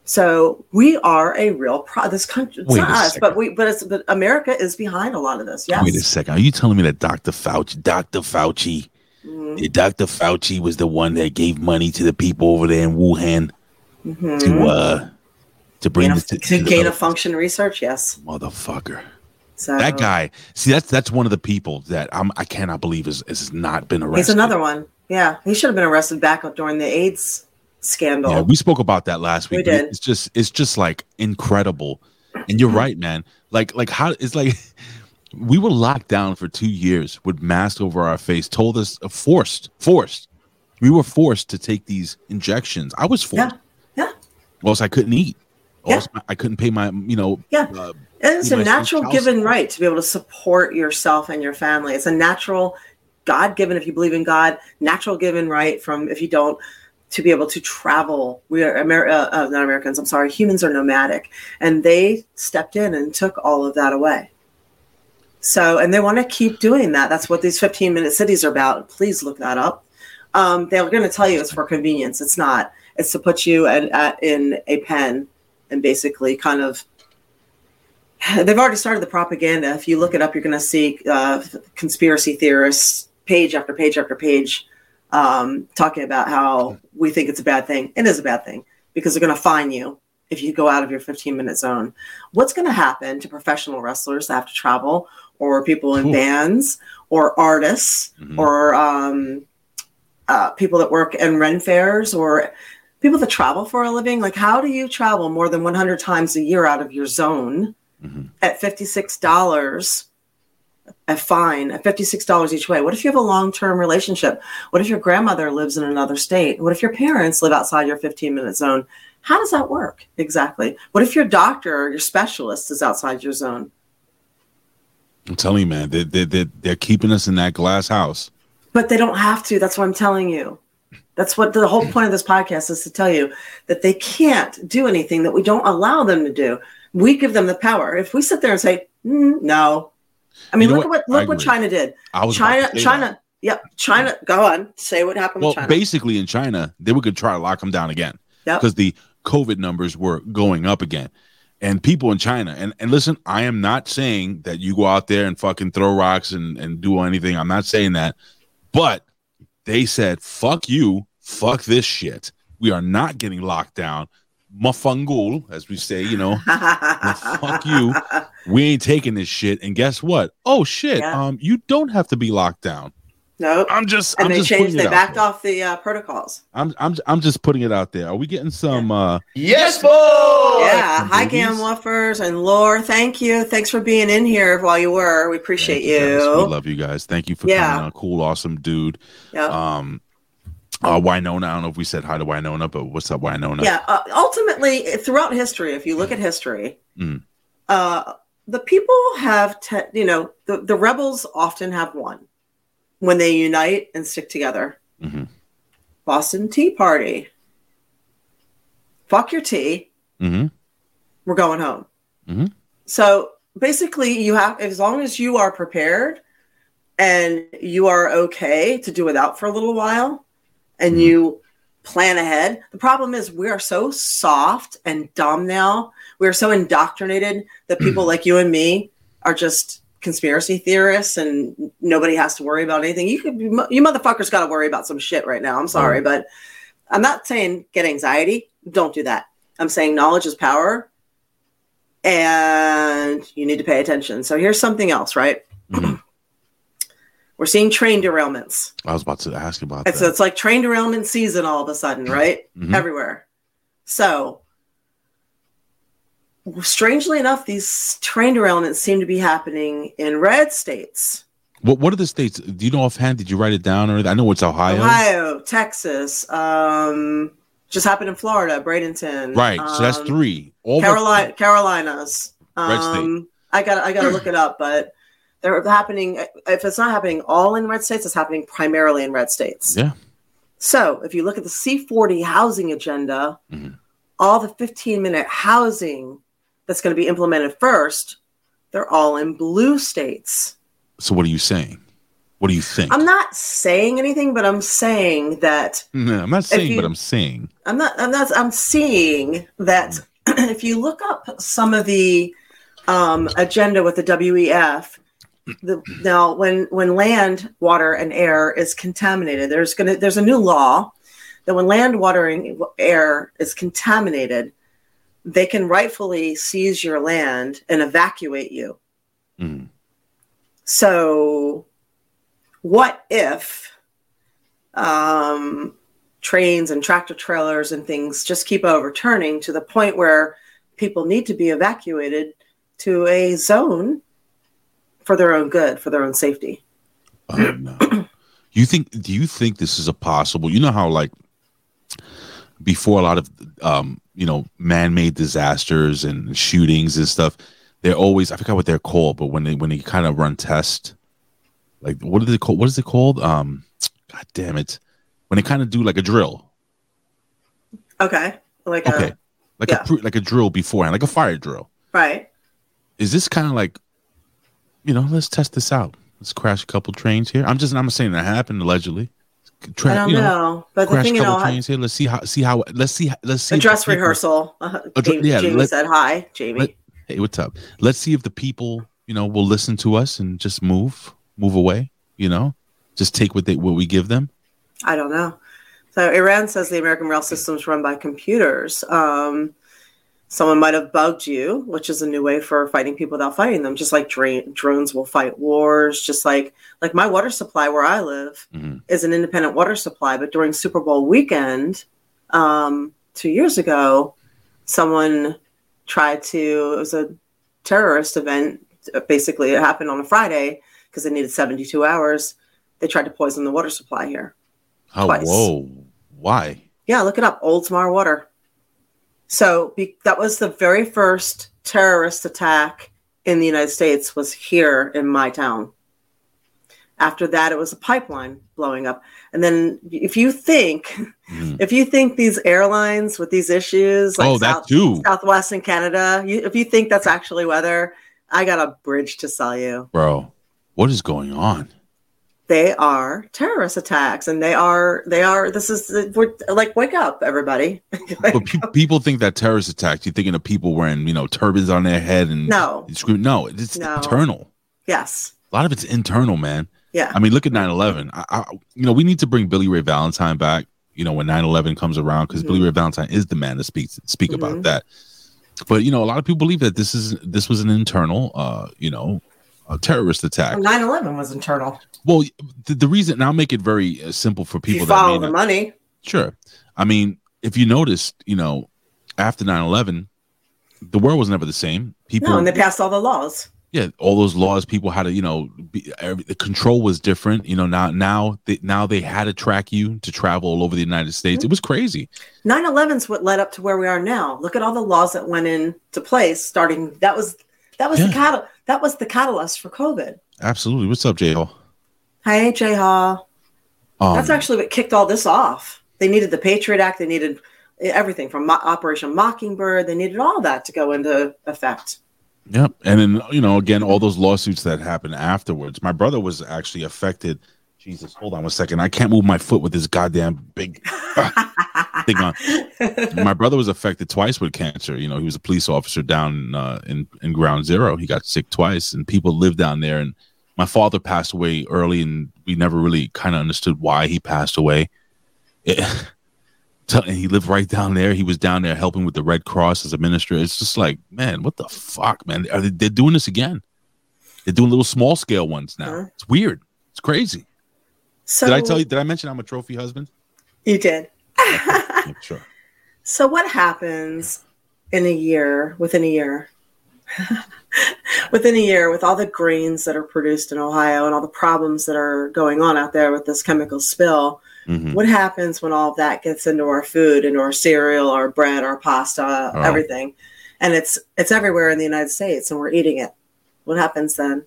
So we are a real pro. This country, it's Wait not us, second. but we, but it's, but America is behind a lot of this. Yes. wait a second are you telling me that dr fauci dr fauci Mhm. dr fauci was the one that gave money to the people over there in wuhan Mhm. to uh to bring Gain to, to to gain of function research, yes. motherfucker. So That guy. See, that's that's one of the people that I'm I cannot believe is has not been arrested. He's another one. Yeah, he should have been arrested back up during the AIDS scandal. Yeah, we spoke about that last week. We did. It's just it's just like incredible. And you're right, man. Like like how it's like we were locked down for two years with masks over our face, told us uh, forced, forced. We were forced to take these injections. I was forced. yeah, yeah. Or else I couldn't eat. Or Yeah. else I couldn't pay my, you know, Yeah. uh, It's a natural given support. right to be able to support yourself and your family. It's a natural, God given, if you believe in God, natural given right from if you don't, to be able to travel. We are Amer- uh, uh, not Americans. I'm sorry. Humans are nomadic, and they stepped in and took all of that away. So, and they want to keep doing that. That's what these 15 minute cities are about. Please look that up. Um, they're going to tell you it's for convenience. It's not. It's to put you at, at, in a pen and basically kind of they've already started the propaganda. If you look it up, you're going to see uh, conspiracy theorists page after page after page um, talking about how we think it's a bad thing. It is a bad thing because they're going to fine you if you go out of your 15 minute zone. What's going to happen to professional wrestlers that have to travel, or people in Ooh. bands, or artists, Mhm. or um, uh, people that work in rent fairs, or people that travel for a living? Like, how do you travel more than 100 times a year out of your zone? Mhm. at $56 a fine at $56 each way. What if you have a long-term relationship? What if your grandmother lives in another state? What if your parents live outside your 15 minute zone? How does that work exactly? What if your doctor or your specialist is outside your zone? I'm telling you, man, they, they, they, they're keeping us in that glass house. but they don't have to. That's what i'm telling you. That's what the whole point of this podcast is to tell you that they can't do anything that we don't allow them to do we give them the power if we sit there and say "Mm, no i mean You look at what? what look what china did I was China, China, that. yep, China. Go on, say what happened Well, with China. basically in China, they were going to try to lock them down again Yep. because the COVID numbers were going up again. And people in China, and, and listen, I am not saying that you go out there and fucking throw rocks and, and do anything. I'm not saying that. But they said, fuck you, fuck this shit. We are not getting locked down. Mafangul, as we say, you know, fuck you. we ain't taking this shit. And guess what? Oh shit. Yeah. Um, you don't have to be locked down. No, I'm just and I'm they just changed. putting it They out backed there. off the uh, protocols. I'm I'm I'm just putting it out there. Are we getting some uh Yes, boy. yeah. Hi, babies? Gam Woofers and Lore. Thank you. Thanks for being in here while you were. We appreciate thank you. guys. We love you guys. Thank you for Yeah. coming on. Cool, awesome dude. yeah. Um uh Winona, I don't know if we said hi to Winona, but what's up, Winona? yeah. Uh, ultimately, throughout history, if you look at history, Mm. uh, the people have, te- you know, the, the rebels often have won when they unite and stick together. Mhm. Boston Tea Party. Fuck your tea. Mm-hmm. we're going home. Mm-hmm. So basically, you have as long as you are prepared and you are okay to do without for a little while, and Mhm. you plan ahead. The problem is we are so soft and dumb now. We are so indoctrinated that people like you and me are just conspiracy theorists, and nobody has to worry about anything. You could, you motherfuckers, got to worry about some shit right now. I'm sorry, but I'm not saying get anxiety. Don't do that. I'm saying knowledge is power and you need to pay attention. So here's something else, right? Mhm. We're seeing train derailments. I was about to ask you about It's, that. So it's like train derailment season all of a sudden, right? Mhm. Everywhere. So, strangely enough, these train derailments seem to be happening in red states What what are the states? Do you know offhand? Did you write it down or I know it's Ohio. Ohio, Texas, um, just happened in Florida, Bradenton. Right. so that's um, three. All Carolina, Carolinas. Red state. Um, I got I got to look it up, but they're happening. If it's not happening all in red states, it's happening primarily in red states. Yeah. So if you look at the C40 housing agenda, Mhm. all the 15 minute housing that's going to be implemented first, they're all in blue states. So what are you saying? What do you think? I'm not saying anything, but I'm saying that No, I'm not saying, you- but I'm saying. I'm not. I'm not. I'm seeing that if you look up some of the um, agenda with the WEF, the, now when when land, water, and air is contaminated, there's gonna there's a new law that when land, water, and air is contaminated, they can rightfully seize your land and evacuate you. Mhm. So, what if um, trains and tractor trailers and things just keep overturning to the point where people need to be evacuated to a zone for their own good, for their own safety? Oh, no. You think? Do you think this is a possible? You know how like before a lot of um, you know man-made disasters and shootings and stuff, they're always I forgot what they're called, but when they when they kind of run tests, like what are they called? What is it called? Um, God damn it! When they kind of do like a drill, Okay. Like okay, a, like yeah. a like a drill beforehand, like a fire drill. right. Is this kind of like, you know, let's test this out. Let's crash a couple trains here. I'm just I'm not saying that happened allegedly. Tra- I don't you know, but the crash thing a couple know, trains here. Let's see how see how let's see let's see a dress rehearsal. Uh, Jamie, yeah, Jamie let- said hi, Jamie. let- hey, what's up? Let's see if the people you know will listen to us and just move move away. You know, just take what they what we give them. I don't know. So Iran says the American rail system is run by computers. Um, someone might have bugged you, which is a new way for fighting people without fighting them. Just like dra- drones will fight wars. Just like like my water supply where I live Mhm. is an independent water supply, but during Super Bowl weekend um, two years ago, someone tried to. It was a terrorist event. Basically, it happened on a Friday because they needed 72 hours. They tried to poison the water supply here. Oh, Twice. whoa! Why? Yeah, look it up. Oldsmar Water. So be, that was the very first terrorist attack in the United States was here in my town. After that, it was a pipeline blowing up. And then if you think, Mhm. if you think these airlines with these issues, like oh, that South- too, Southwest and Canada, you, if you think that's actually weather, I got a bridge to sell you. bro. What is going on? They are terrorist attacks, and they are they are. This is we're like wake up, everybody. But pe- people think that terrorist attacks. You're thinking of people wearing, you know, turbans on their head and No. No, it's No. internal. yes, A lot of it's internal, man. yeah. I mean, look at 9/11. I, I, you know, we need to bring Billy Ray Valentine back. You know, when 9/11 comes around, because Mhm. Billy Ray Valentine is the man to speak speak Mhm. about that. But you know, a lot of people believe that this is this was an internal, uh, you know, a terrorist attack. 9 11 was internal. Well, the, the reason, and I'll make it very uh, simple for If people you follow the money, Sure. I mean, if you noticed, you know, after 9 11, the world was never the same. People, no, and they passed all the laws. yeah, all those laws, people had to, you know, be, every, the control was different. You know, now, now, they, now they had to track you to travel all over the United States. It was crazy. 9 11's what led up to where we are now. Look at all the laws that went into place starting. That was that was the Yeah. That was the catalyst for COVID. Absolutely. What's up, J Hall? Hey, Jay Hall. Um, That's actually what kicked all this off. They needed the Patriot Act. They needed everything from Mo- Operation Mockingbird. They needed all that to go into effect. Yep. And then, you know, again, all those lawsuits that happened afterwards. My brother was actually affected. Jesus, hold on one second. I can't move my foot with this goddamn big thing on. My brother was affected twice with cancer. You know, he was a police officer down uh, in, in Ground Zero. He got sick twice, and people lived down there. And my father passed away early, and we never really kind of understood why he passed away. It, and he lived right down there. He was down there helping with the Red Cross as a minister. It's just like, man, what the fuck, man? Are they, they're doing this again. They're doing little small scale ones now. Huh? It's weird. It's crazy. So Did I tell you? Did I mention I'm a trophy husband? You did. Sure. So what happens in a year, within a year, within a year, with all the grains that are produced in Ohio and all the problems that are going on out there with this chemical spill? Mhm. What happens when all of that gets into our food, into our cereal, our bread, our pasta, Oh. everything, and it's it's everywhere in the United States, and we're eating it? What happens then?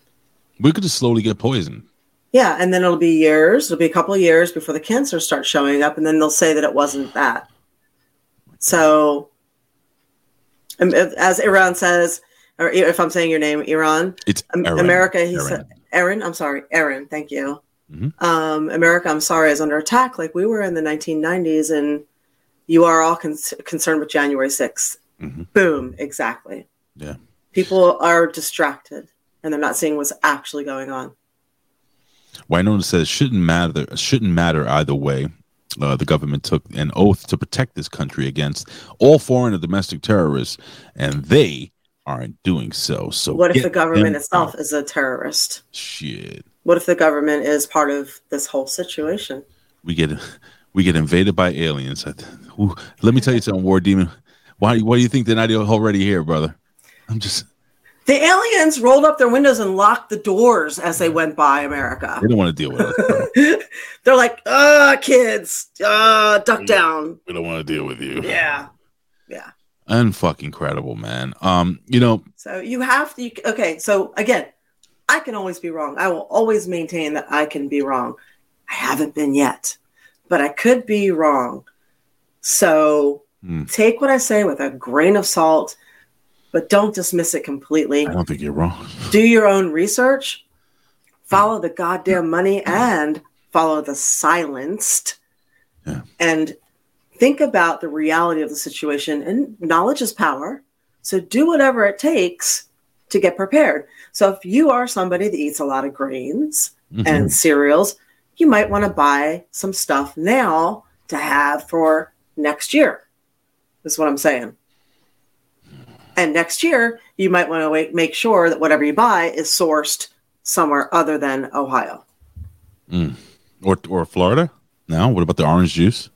We could just slowly get poisoned. Yeah, and then it'll be years. It'll be a couple of years before the cancer starts showing up, and then they'll say that it wasn't that. So, um, as Iran says, or if I'm saying your name, Iran, It's Aaron. America, he Aaron. said, Aaron, I'm sorry, Aaron, thank you. Mhm. Um, America, I'm sorry, is under attack like we were in the 1990s, and you are all con- concerned with January 6th. Mhm. Boom, exactly. Yeah. People are distracted, and they're not seeing what's actually going on. Well, I know it says shouldn't matter. Shouldn't matter either way. Uh, the government took an oath to protect this country against all foreign and domestic terrorists, and they aren't doing so. So What if the government itself out. is a terrorist? Shit, What if the government is part of this whole situation? we get we get invaded by aliens. Ooh, let me tell you something, War Demon. Why? Why do you think they're not already here, brother? I'm just. The aliens rolled up their windows and locked the doors as they went by America. They don't want to deal with us. bro. They're like, uh, kids, uh, duck down. we don't want to deal with you. Yeah. Yeah. Unfucking credible, man. Um, you know, So you have to, okay. So again, I can always be wrong. I will always maintain that I can be wrong. I haven't been yet, but I could be wrong. So Hmm. take what I say with a grain of salt, but don't dismiss it completely. I don't think you're wrong. do your own research, follow the goddamn money, and follow the silenced. Yeah. And think about the reality of the situation. And knowledge is power. So do whatever it takes to get prepared. So if you are somebody that eats a lot of grains Mhm. and cereals, you might want to buy some stuff now to have for next year. Is what I'm saying. And next year, you might want to wait, make sure that whatever you buy is sourced somewhere other than Ohio. or or Florida. Now, what about the orange juice?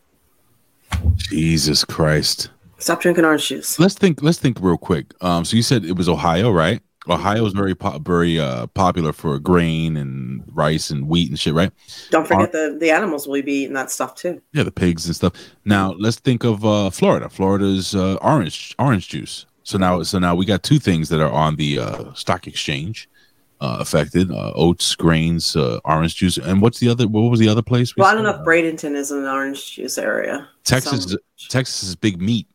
Jesus Christ. Stop drinking orange juice. Let's think. Let's think real quick. Um, so you said it was Ohio, right? Ohio is very po- very uh, popular for grain and rice and wheat and shit, right? Don't forget the, the animals will be eating that stuff too. Yeah, the pigs and stuff. Now let's think of uh, Florida. Florida's uh, orange orange juice. So now, so now we got two things that are on the uh, stock exchange uh, affected: uh, oats, grains, uh, orange juice, and what's the other? What was the other place? we Well, I don't know if Bradenton is in an orange juice area. Texas. Some- Texas is big meat.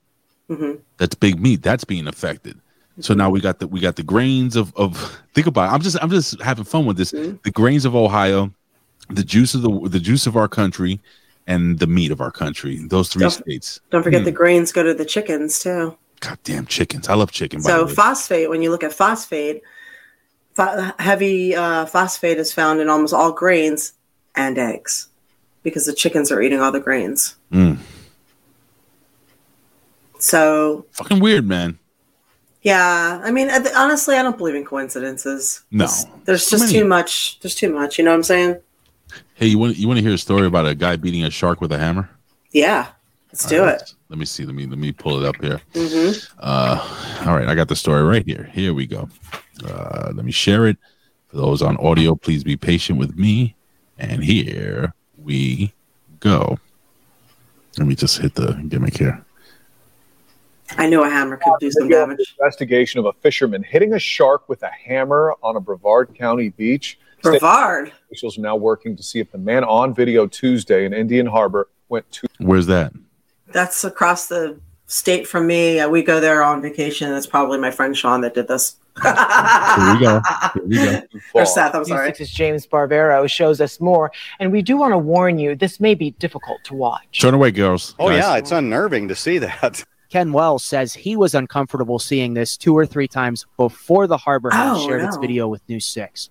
Mhm. That's big meat. That's being affected. So now we got the we got the grains of of think about it. I'm just I'm just having fun with this. Mhm. The grains of Ohio, the juice of the the juice of our country, and the meat of our country. Those three Don't- states. Don't forget Hmm. the grains go to the chickens too. Goddamn chickens! I love chicken. So phosphate, when you look at phosphate, pho- heavy uh, phosphate is found in almost all grains and eggs because the chickens are eating all the grains. Mm. So Fucking weird, man. yeah, I mean, honestly, I don't believe in coincidences. No. There's- there's just too much. There's too much. You know what I'm saying? Hey, you want you want to hear a story about a guy beating a shark with a hammer? Yeah, let's do All right, it. Let me see. Let me let me pull it up here. hmm Uh, all right, I got the story right here. Here we go. Uh, let me share it. For those on audio, please be patient with me. And here we go. Let me just hit the gimmick here. I knew a hammer could do some damage. Investigation of a fisherman hitting a shark with a hammer on a Brevard County beach. State Brevard. officials are now working to see if the man on video Tuesday in Indian Harbor went to. Where's that? That's across the state from me. Uh, we go there on vacation. It's probably my friend Sean that did this. Here we go. Here we go. Or Seth, I'm News sorry. 6's James Sparvero shows us more, and we do want to warn you this may be difficult to watch. Turn away, girls. Oh Guys. yeah, it's unnerving to see that. Ken Wells says he was uncomfortable seeing this two or three times before the Harbor House Oh, shared its video with News 6.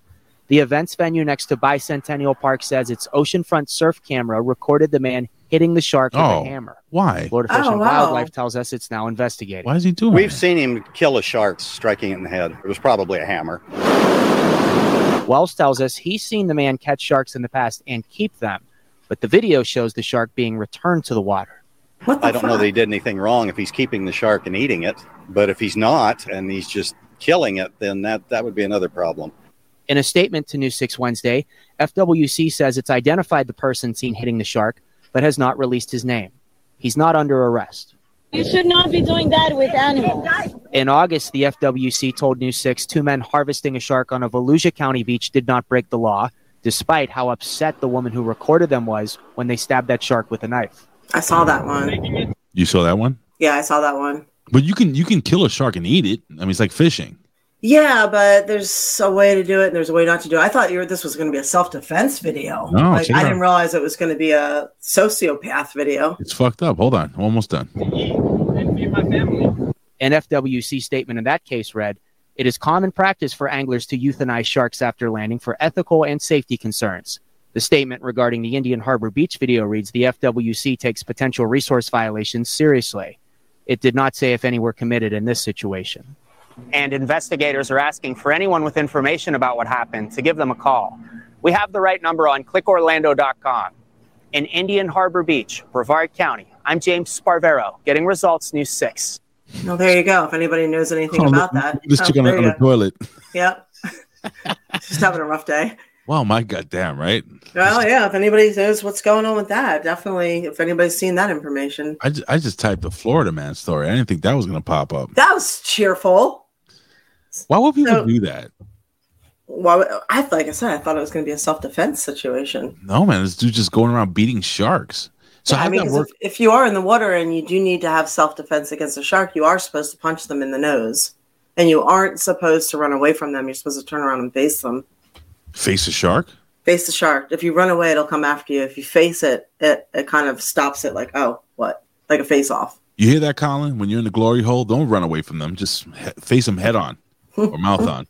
The events venue next to Bicentennial Park says its oceanfront surf camera recorded the man hitting the shark with Oh. a hammer. Why? Florida Fish Oh, and wow. Wildlife tells us it's now investigating. Why is he doing it? We've that? seen him kill a shark, striking it in the head. It was probably a hammer. Wells tells us he's seen the man catch sharks in the past and keep them, but the video shows the shark being returned to the water. What the I don't know fuck? that he did anything wrong if he's keeping the shark and eating it, but if he's not and he's just killing it, then that that would be another problem. In a statement to News 6 Wednesday, FWC says it's identified the person seen hitting the shark, but has not released his name. He's not under arrest. You should not be doing that with animals. In August, the FWC told News 6 two men harvesting a shark on a Volusia County beach did not break the law, despite how upset the woman who recorded them was when they stabbed that shark with a knife. I saw that one. You saw that one? Yeah, I saw that one. But you can you can kill a shark and eat it. I mean, it's like fishing. Yeah, but there's a way to do it and there's a way not to do it. I thought you were, this was going to be a self defense video. No, like, check I didn't realize it was going to be a sociopath video. It's fucked up. Hold on, almost done. An FWC statement in that case read It is common practice for anglers to euthanize sharks after landing for ethical and safety concerns. The statement regarding the Indian Harbor Beach video reads The FWC takes potential resource violations seriously. It did not say if any were committed in this situation. And investigators are asking for anyone with information about what happened to give them a call. We have the right number on clickorlando.com. In Indian Harbor Beach, Brevard County, I'm James Sparvero, getting results News 6. Well, there you go. If anybody knows anything Oh, about look, that, This Oh, chick on, there the- on the toilet. Yep. Just having a rough day. Wow, my goddamn, right? Well, yeah. If anybody knows what's going on with that, definitely. If anybody's seen that information, I just, I just typed the Florida man story. I didn't think that was gonna pop up. that was cheerful. Why would people So- do that? Well, I like I said, I thought it was going to be a self defense situation. No, man, this dude just going around beating sharks. So Yeah, I mean, work? if, if you are in the water and you do need to have self defense against a shark, you are supposed to punch them in the nose, and you aren't supposed to run away from them. You're supposed to turn around and face them. Face a shark? Face the shark. If you run away, it'll come after you. If you face it, it it kind of stops it. Like, oh, what? Like a face off. You hear that, Colin? When you're in the glory hole, don't run away from them. Just he- face them head on or mouth on.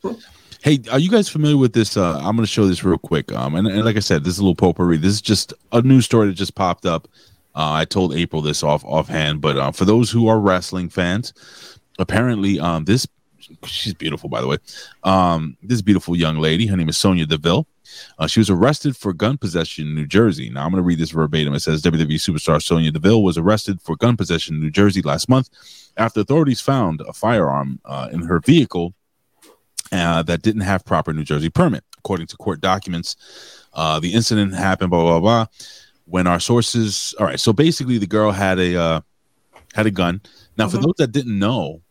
Hey, are you guys familiar with this? Uh, I'm going to show this real quick. Um, and, and like I said, this is a little potpourri. This is just a news story that just popped up. Uh, I told April this off offhand, but uh, for those who are wrestling fans, apparently, um, this she's beautiful, by the way. Um, this beautiful young lady, her name is Sonya Deville. Uh, she was arrested for gun possession in New Jersey. Now I'm going to read this verbatim. It says WWE superstar Sonya Deville was arrested for gun possession in New Jersey last month after authorities found a firearm uh, in her vehicle uh, that didn't have proper New Jersey permit. According to court documents, uh, the incident happened. Blah blah blah. When our sources, all right. So basically, the girl had a uh, had a gun. Now, for Mhm. those that didn't know,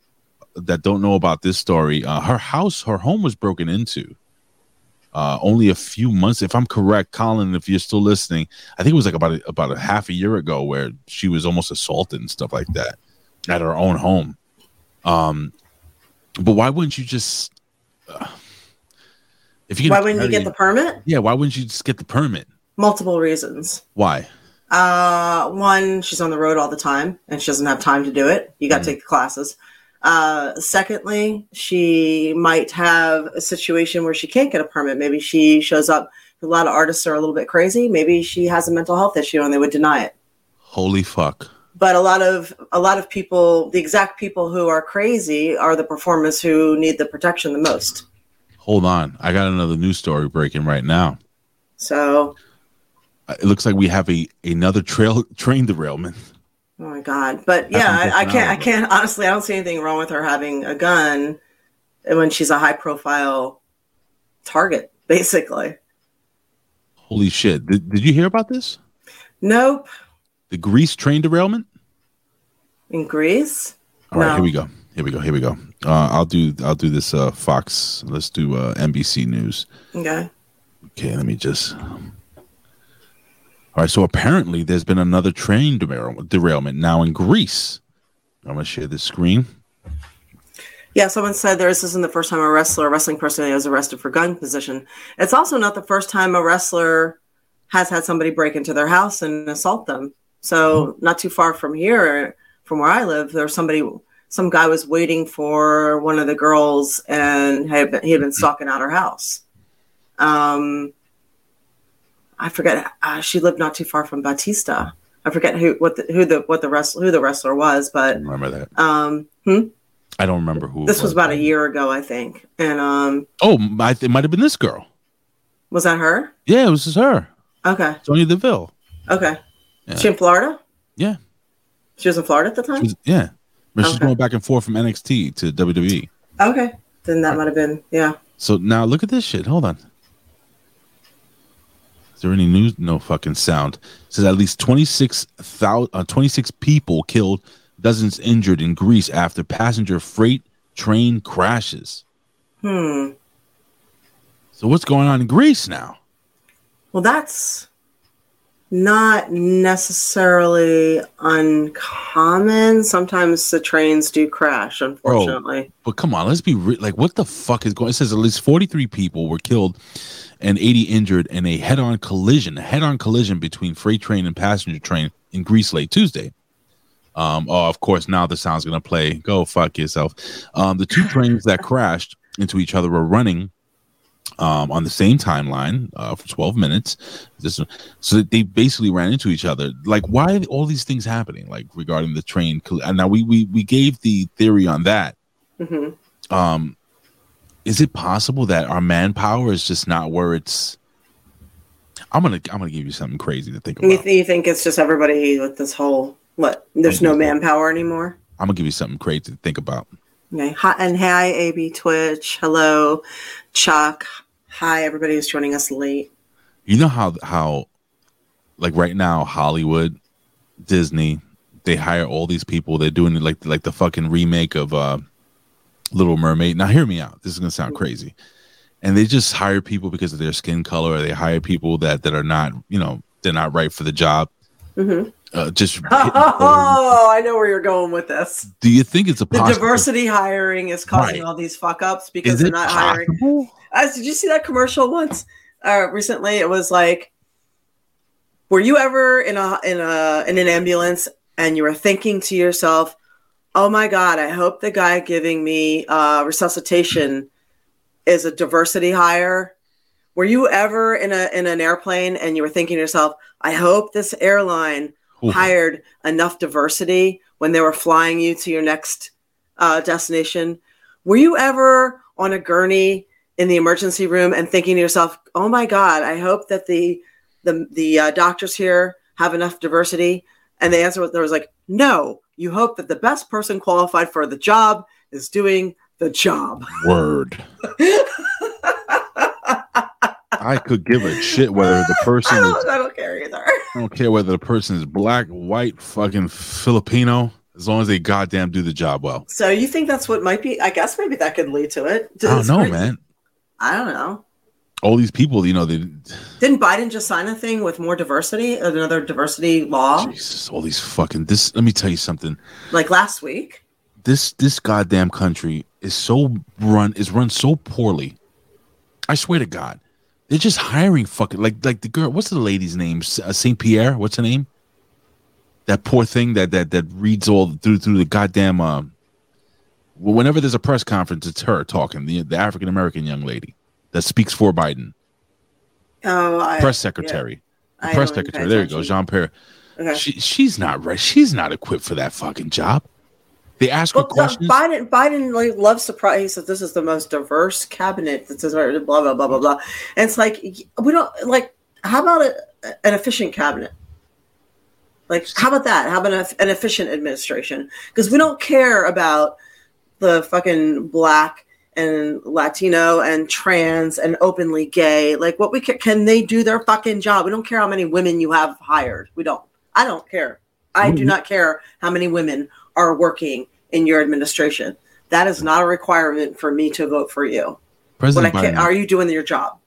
that don't know about this story, uh, her house, her home was broken into. Uh, only a few months, if I'm correct, Colin. If you're still listening, I think it was like about a, about a half a year ago where she was almost assaulted and stuff like that at her own home. Um, but why wouldn't you just? Uh, if you Why wouldn't you get the permit? Yeah, why wouldn't you just get the permit? Multiple reasons. Why? Uh, one, she's on the road all the time and she doesn't have time to do it. You got to take the classes. Uh, secondly, she might have a situation where she can't get a permit. Maybe she shows up. A lot of artists are a little bit crazy. Maybe she has a mental health issue and they would deny it. Holy fuck! But a lot of a lot of people, the exact people who are crazy, are the performers who need the protection the most. Hold on, I got another news story breaking right now. So, Uh, It looks like we have a another trail train derailment. oh my god! But yeah, I, I can't. I can't honestly. I don't see anything wrong with her having a gun when she's a high profile target. Basically, Holy shit! Did, did you hear about this? nope. The Greece train derailment. In Greece, All right, No. here we go. Here we go. Here we go. Uh, I'll do. I'll do this. Uh, Fox. Let's do uh, NBC News. okay. Okay, let me just. All right, so apparently there's been another train derailment now in Greece. I'm gonna share the screen. Yeah, someone said this isn't the first time a wrestler, a wrestling person, was arrested for gun possession. It's also not the first time a wrestler has had somebody break into their house and assault them. So, not too far from here, from where I live, there's somebody, some guy was waiting for one of the girls, and had been, he had been stalking out her house. Um, I forget. Uh, she lived not too far from Batista. I forget who what the, who the what the wrestler who the wrestler was, but I Remember that? um, hmm? I don't remember who. this was about a year ago, I think. And um, Oh, I, it might have been this girl. was that her? Yeah, it was her, Okay, Sonya Deville. okay. Yeah. She in Florida? Yeah, She was in Florida at the time. was, yeah. But she's going back and forth from NXT to WWE. Okay, then that might have been yeah. So now look at this shit. Hold on. Is there any news? No fucking sound. It says at least 26,000 uh, 26 people killed, dozens injured in Greece after passenger freight train crashes. Hmm. So what's going on in Greece now? Well, that's not necessarily uncommon. Sometimes the trains do crash, unfortunately. But come on, let's be re- like, what the fuck is going? It says at least 43 people were killed and 80 injured in a head-on collision, a head-on collision between freight train and passenger train in Greece late Tuesday. Um, oh, of course, now the sound's gonna play. Go fuck yourself. Um, the two trains that crashed into each other were running um, on the same timeline uh, for 12 minutes. This, so they basically ran into each other. Like, why are all these things happening? Like regarding the train. And now we we we gave the theory on that. hmm Um, is it possible that our manpower is just not where it's? I'm gonna I'm gonna give you something crazy to think about. You, th- you think it's just everybody with this whole what? There's no manpower anymore. I'm gonna give you something crazy to think about. Okay. Hi, and hi, AB Twitch. Hello, Chuck. Hi, everybody who's joining us late. You know how how like right now Hollywood, Disney, they hire all these people. They're doing like like the fucking remake of uh Little Mermaid. Now hear me out. This is gonna sound crazy. And they just hire people because of their skin color. Or they hire people that that are not you know they're not right for the job. hmm Uh, just Oh, I know where you're going with this. do you think it's a The diversity hiring is causing Right. all these fuck ups because they're not hiring. As did you see that commercial once? Uh, recently, it was like, were you ever in a in a in an ambulance and you were thinking to yourself, "Oh my god, I hope the guy giving me uh, resuscitation is a diversity hire." Were you ever in a in an airplane and you were thinking to yourself, "I hope this airline Oof. hired enough diversity when they were flying you to your next uh, destination?" Were you ever on a gurney in the emergency room and thinking to yourself, "Oh my God, I hope that the the the uh, doctors here have enough diversity"? And the answer was there was like, "No, you hope that the best person qualified for the job is doing the job." Word. I could give a shit whether the person I don't, I don't care either. I don't care whether the person is black, white, fucking Filipino, as long as they goddamn do the job well. So you think that's what might be? I guess maybe that could lead to it. I don't know, crazy. man. I don't know. All these people, you know, they Didn't Biden just sign a thing with more diversity, another diversity law, Jesus, all these fucking this. Let me tell you something. like last week? This this goddamn country is so run is run so poorly. I swear to God, they're just hiring fucking like like the girl. What's the lady's name? Uh, Saint Pierre. What's her name? That poor thing that that that reads all through through the goddamn. Um, well, whenever there's a press conference, it's her talking. The the African American young lady that speaks for Biden. Oh, I, press secretary. I The press don't even pay secretary. There you go. Jean Pierre. Okay. She, she's not right. She's not equipped for that fucking job. They ask Well, questions. Biden Biden like loves surprise. He says this is the most diverse cabinet. This is blah blah blah blah blah. And it's like we don't like. How about a, an efficient cabinet? Like how about that? How about an, an efficient administration? Because we don't care about the fucking black and Latino and trans and openly gay. Like what we ca- can they do their fucking job? We don't care how many women you have hired. We don't. I don't care. I do not care how many women are working in your administration. That is not a requirement for me to vote for you. President Biden. are you doing your job?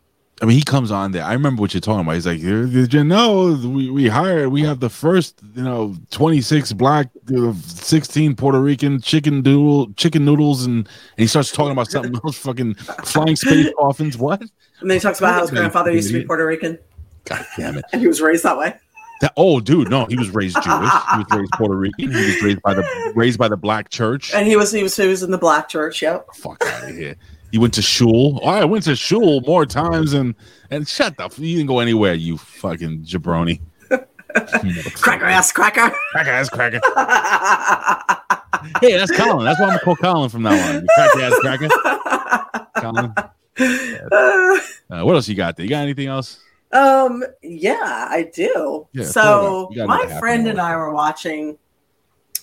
I mean, he comes on there. I remember what you're talking about. He's like, "Did you know we, we hired? We have the first, you know, 26 black, uh, 16 Puerto Rican chicken doodle, chicken noodles," and, and he starts talking about something else, fucking flying space coffins. What? And then he talks about how his grandfather used to be Puerto Rican God damn it! and he was raised that way. That oh, dude, no, he was raised Jewish. He was raised Puerto Rican. He was raised by the raised by the black church. And he was he was he was in the black church. Yep. Fuck out of here. He went to shul. Oh, I went to shul more times and and shut the. You didn't go anywhere. You fucking jabroni. Cracker ass cracker. Cracker ass cracker. Hey, that's Colin. That's why I'm gonna call Colin from now on. You cracker ass cracker. Colin. Uh, what else you got there? You got anything else? Um, yeah, I do. Yeah, so out. You got my friend and I were watching.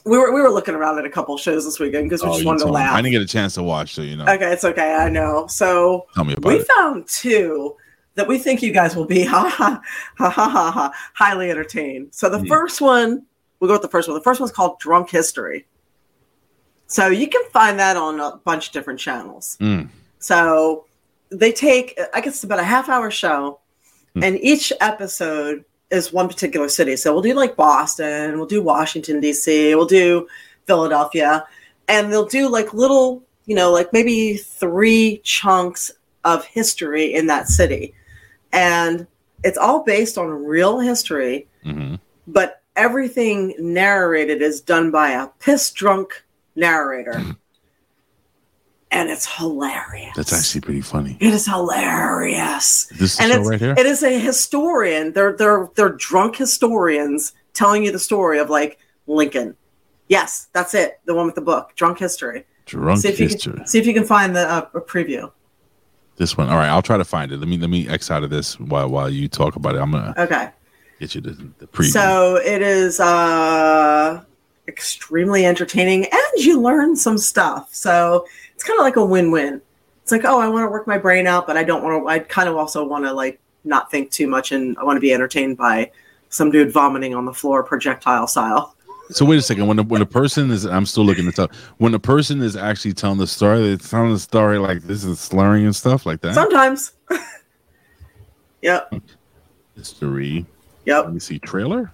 We were we were looking around at a couple shows this weekend because we Oh, just wanted to told me. laugh. I didn't get a chance to watch, so you know. Okay, it's okay. I know. So Tell me about we it. found two that we think you guys will be ha ha ha ha ha, ha highly entertained. So the Hmm. first one, we'll go with the first one. The first one's called Drunk History. So you can find that on a bunch of different channels. Mm. So they take, I guess, it's about a half hour show, Hmm. and each episode is one particular city. So we'll do like Boston, we'll do Washington, D.C., we'll do Philadelphia, and they'll do like little, you know, like maybe three chunks of history in that city. And it's all based on real history, Mm-hmm. but everything narrated is done by a piss drunk narrator. and it's hilarious. That's actually pretty funny. It is hilarious. This is and show right here? It is a historian. They're they're they're drunk historians telling you the story of like Lincoln. Yes, that's it. The one with the book, Drunk History. Drunk see if you history. Can, see if you can find the uh, a preview. This one. All right, I'll try to find it. Let me let me X out of this while while you talk about it. I'm gonna Okay. get you the, the preview. So it is uh extremely entertaining and you learn some stuff. So it's kind of like a win-win. It's like, oh, I want to work my brain out, but I don't want to I kind of also want to like not think too much and I want to be entertained by some dude vomiting on the floor projectile style. So wait a second. When a, when a person is, I'm still looking this up. When a person is actually telling the story, they're telling the story like this is slurring and stuff like that. Sometimes. yep. History. Yep. Let me see trailer.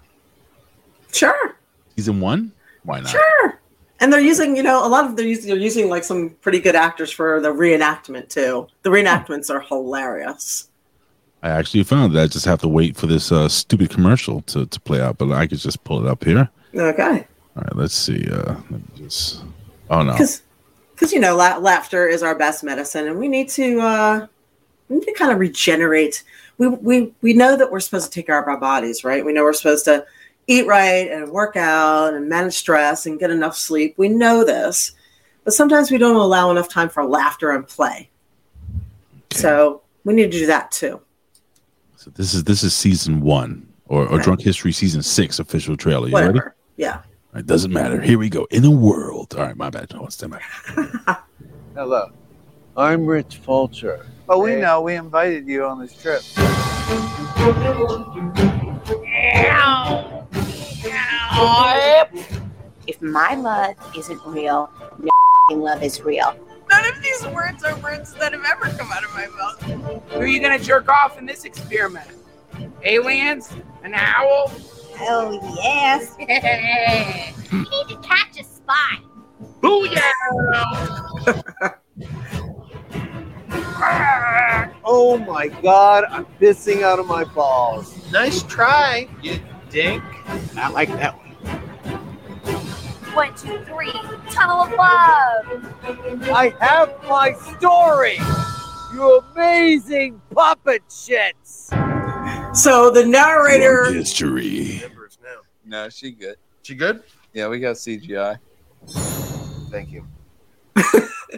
Sure. Season one. Why not? Sure. And they're using, you know, a lot of they're using they're using like some pretty good actors for the reenactment too. The reenactments are hilarious. I actually found that I just have to wait for this uh, stupid commercial to, to play out, but I could just pull it up here. Okay. All right, let's see. Uh, let me just. Oh no. Because you know la- laughter is our best medicine, and we need to uh, we need to kind of regenerate. We we we know that we're supposed to take care of our bodies, right? We know we're supposed to eat right and work out and manage stress and get enough sleep. We know this, but sometimes we don't allow enough time for laughter and play. So we need to do that too. So this is this is season one or, or Okay. Drunk History season six official trailer. You ready? Yeah. It doesn't matter. Here we go. In a world. All right, my bad. No, stand by. Hello, I'm Rich Fulcher. Oh, we know. We invited you on this trip. If my love isn't real, no f***ing love is real. None of these words are words that have ever come out of my mouth. Who are you gonna jerk off in this experiment? Aliens? An owl? Hell yes. you need to catch a spy. Booyah! Oh my god, I'm pissing out of my balls. Nice try, you dink. Not like that one. One, two, three. Tunnel of love. I have my story. You amazing puppet shits. So the narrator History. No, she good. She good? Yeah, we got CGI. Thank you.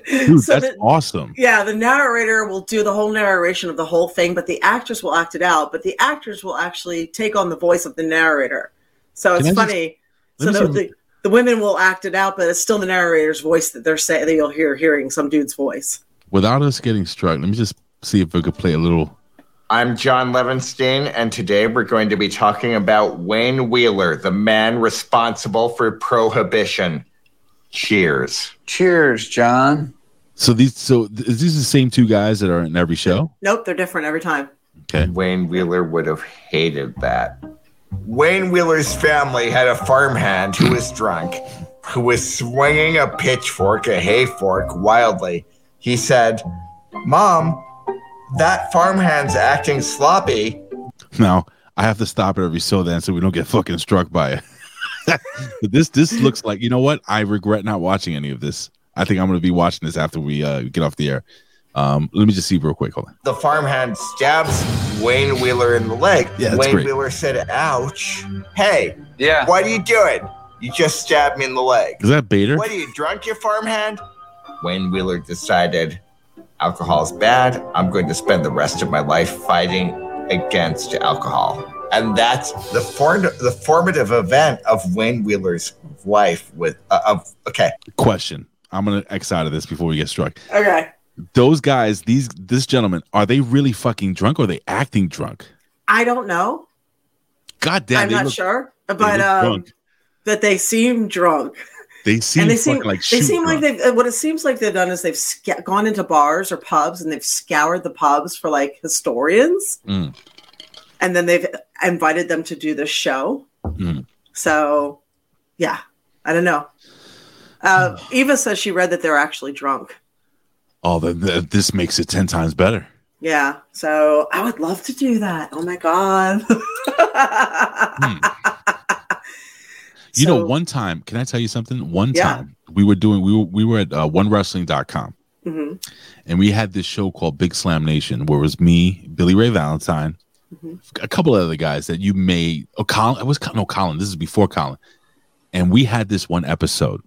Dude, So that's the- awesome. Yeah, the narrator will do the whole narration of the whole thing, but the actors will act it out. But the actors will actually take on the voice of the narrator. So it's I just- funny. so me the, the, the women will act it out, but it's still the narrator's voice that they're saying that you'll hear hearing some dude's voice. Without us getting struck, let me just see if we could play a little. I'm John Levinstein, and today we're going to be talking about Wayne Wheeler, the man responsible for prohibition. Cheers. Cheers, John. So these, so is these the same two guys that are in every show? Nope, they're different every time. Okay. Wayne Wheeler would have hated that. Wayne Wheeler's family had a farmhand who was drunk, who was swinging a pitchfork, a hay fork, wildly. He said, Mom, that farmhand's acting sloppy. Now I have to stop it every so then, so we don't get fucking struck by it. this, this looks like you know what? I regret not watching any of this. I think I'm to be watching this after we uh, get off the air. Um, let me just see real quick. Hold on. The farmhand stabs Wayne Wheeler in the leg. Yeah, that's Wayne great. Wheeler said, Ouch. Hey, Yeah. what are you doing? You just stabbed me in the leg. Is that Bader? What are you drunk, you farmhand? Wayne Wheeler decided alcohol is bad. I'm going to spend the rest of my life fighting against alcohol. And that's the form- the formative event of Wayne Wheeler's life with uh, of okay. Question. I'm going to X out of this before we get struck. Okay. Those guys, these this gentleman, are they really fucking drunk or are they acting drunk? I don't know. God damn, I'm they not look- sure, but um, drunk. that they seem drunk. They seem and they seem like they seem like they've what it seems like they've done is they've sca- gone into bars or pubs and they've scoured the pubs for like historians Mm, and then they've invited them to do the show mm. so yeah i don't know uh, eva says she read that they're actually drunk Oh, then th- this makes it ten times better. yeah so i would love to do that oh my god You know, one time, can I tell you something? One Yeah. time we were doing we were we were at uh, onewrestling.com hmm and we had this show called Big Slam Nation, where it was me, Billy Ray Valentine, Mhm. a couple of other guys that you may. Oh, Colin. It was no Colin. This is before Colin, and we had this one episode